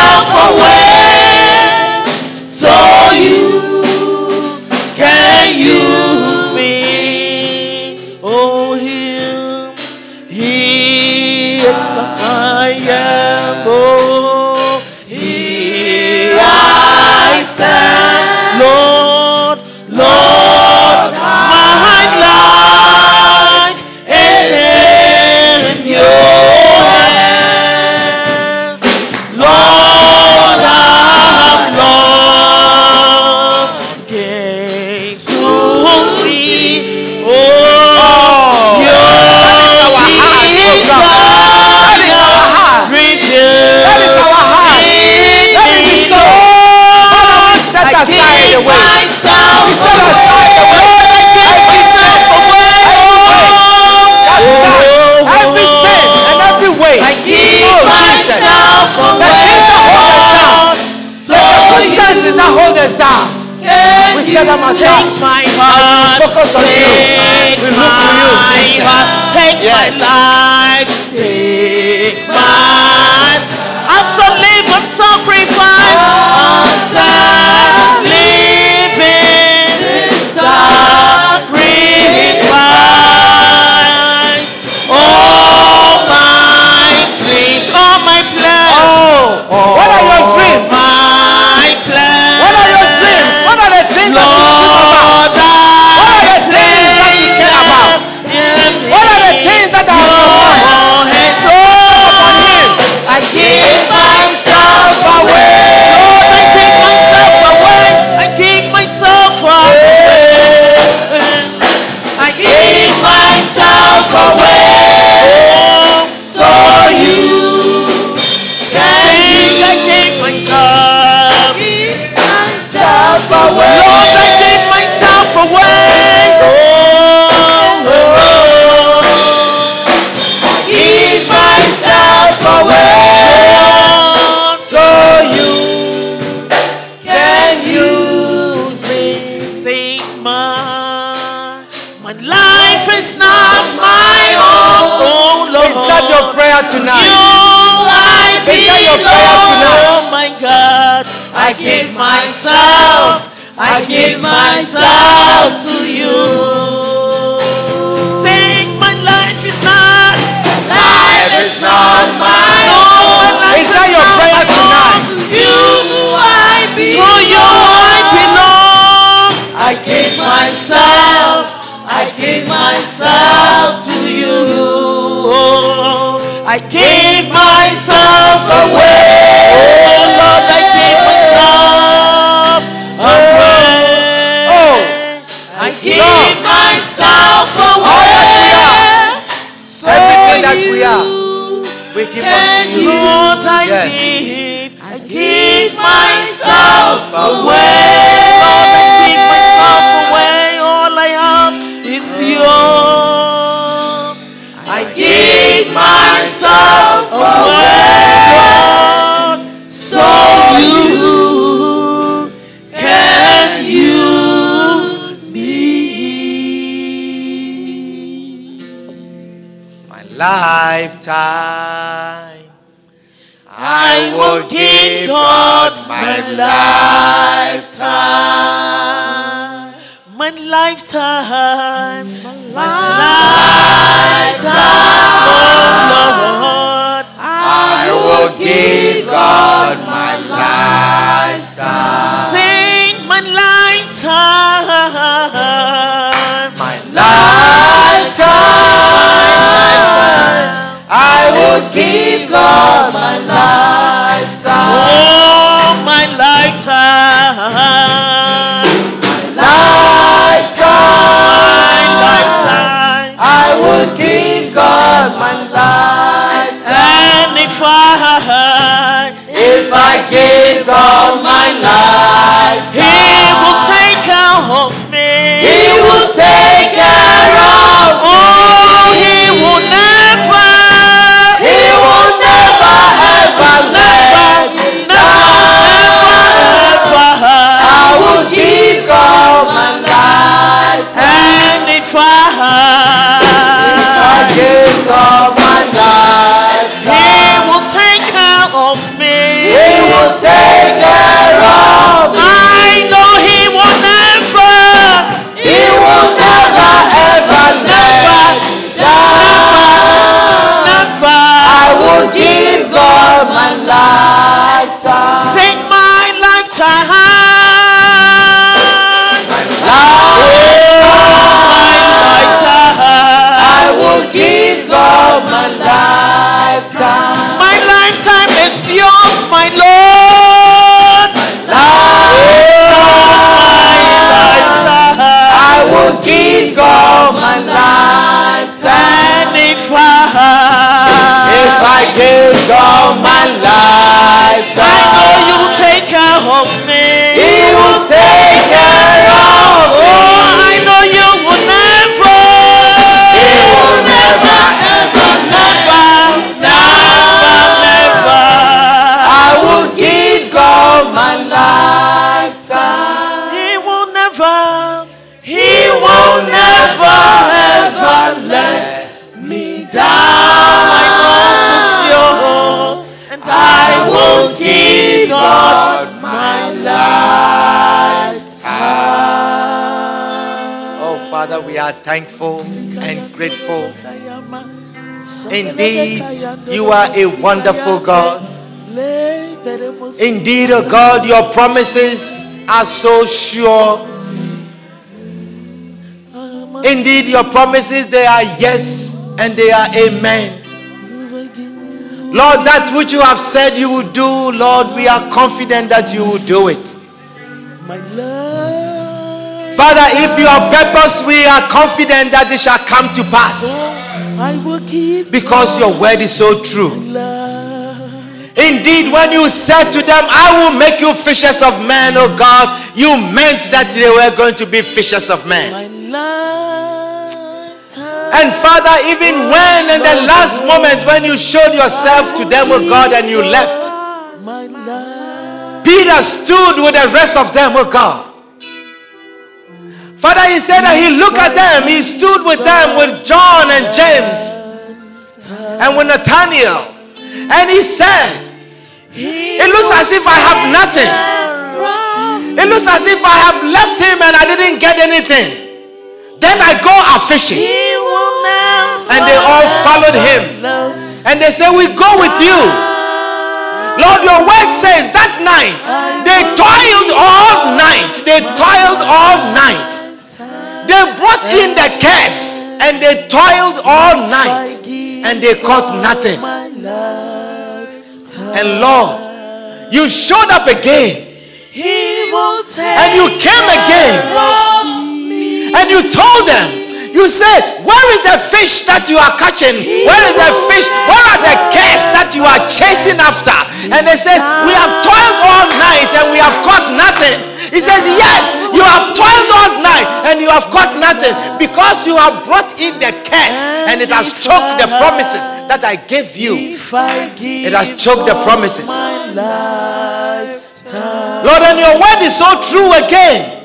Speaker 4: myself, I give myself to you. I give myself away. Oh Lord, I give myself away.
Speaker 2: Oh,
Speaker 4: I give myself away. So
Speaker 2: Everything that we are,
Speaker 4: you
Speaker 2: we give unto you.
Speaker 4: Lord, I
Speaker 2: Yes.
Speaker 4: give, I give myself away.
Speaker 2: Lifetime,
Speaker 4: I will give God my lifetime. My lifetime. My lifetime. Oh Lord.
Speaker 2: I will give God my lifetime.
Speaker 4: Sing my lifetime.
Speaker 2: I
Speaker 4: would give God my lifetime.
Speaker 3: Oh,
Speaker 4: my lifetime. My lifetime. My
Speaker 3: lifetime.
Speaker 4: I would give God my lifetime.
Speaker 3: And if
Speaker 4: I, if
Speaker 3: I
Speaker 4: give God my lifetime,
Speaker 3: He will take out of me.
Speaker 4: He will take. Give God my
Speaker 3: life.
Speaker 4: He will
Speaker 3: take care of me.
Speaker 4: He will take care of me.
Speaker 3: I know
Speaker 4: He will never,
Speaker 3: He will never
Speaker 4: ever let me down.
Speaker 3: never
Speaker 4: I will give
Speaker 2: Oh, Father, we are thankful and grateful. Indeed, you are a wonderful God. Indeed, oh God, your promises are so sure. Indeed, your promises, they are yes and they are amen. Lord, that which you have said you will do, Lord, we are confident that you will do it. Father, if your purpose, we are confident that it shall come to pass
Speaker 4: I will give
Speaker 2: because your word is so true. Indeed, when you said to them, I will make you fishers of men, oh God, you meant that they were going to be fishers of men. And Father, even when in the last moment when you showed yourself to them, oh God, and you left,
Speaker 4: My.
Speaker 2: Peter stood with the rest of them, oh God. Father, he said that he looked at them, he stood with them, with John and James and with Nathaniel, and he said, It looks as if I have nothing. It looks as if I have left him and I didn't get anything. Then I go a fishing. And they all followed him. And they say, We go with you. Lord, your word says that night they toiled all night. They toiled all night. They brought in the curse and they toiled all night and they caught nothing. And Lord, you showed up again and you came again and you told them, you said, Where is the fish that you are catching? Where is the fish? Where are the cats that you are chasing after? And they said, We have toiled all night and we have caught nothing. He says, Yes, you have toiled all night and you have caught nothing because you have brought in the curse and it has choked the promises that I gave you. It has choked the promises. Lord, and your word is so true again.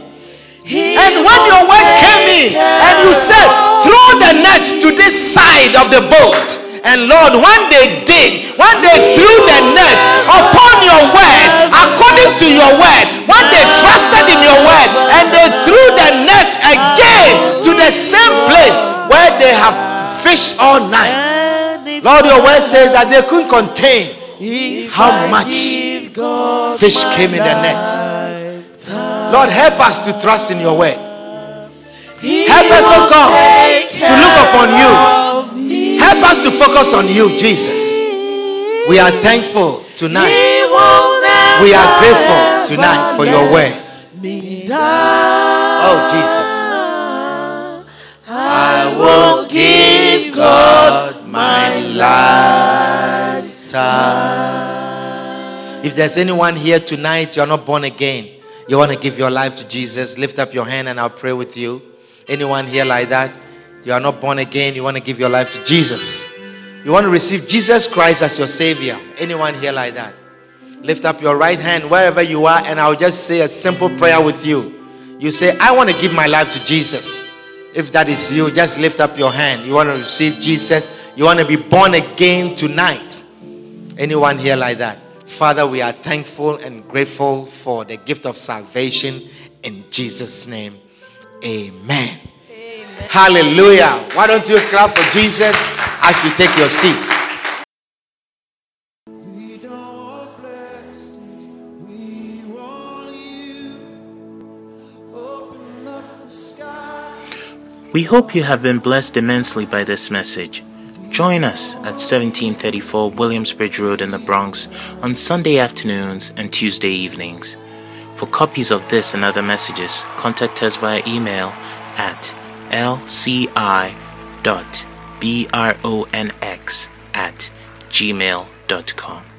Speaker 2: And when your word came in and you said, throw the net to this side of the boat. And Lord, when they did, when they threw the net upon your word, according to your word, when they trusted in your word, and they threw the net again to the same place where they have fished all night. Lord, your word says that they couldn't contain how much fish came in the net. Lord, help us to trust in your word. Help us, oh God, to look upon you. Help us to focus on you, Jesus. We are thankful tonight. We are grateful tonight for your word. Oh, Jesus.
Speaker 4: I will give God my lifetime.
Speaker 2: If there's anyone here tonight, you're not born again, you want to give your life to Jesus, lift up your hand and I'll pray with you. Anyone here like that? You are not born again, you want to give your life to Jesus. You want to receive Jesus Christ as your Savior. Anyone here like that? Lift up your right hand wherever you are, and I'll just say a simple prayer with you. You say, I want to give my life to Jesus. If that is you, just lift up your hand. You want to receive Jesus. You want to be born again tonight. Anyone here like that? Father, we are thankful and grateful for the gift of salvation in Jesus' name. Amen. Hallelujah. Why don't you clap for Jesus as you take your seats?
Speaker 3: We hope you have been blessed immensely by this message. Join us at 1734 Williamsbridge Road in the Bronx on Sunday afternoons and Tuesday evenings. For copies of this and other messages, contact us via email at lci.bronx at gmail.com.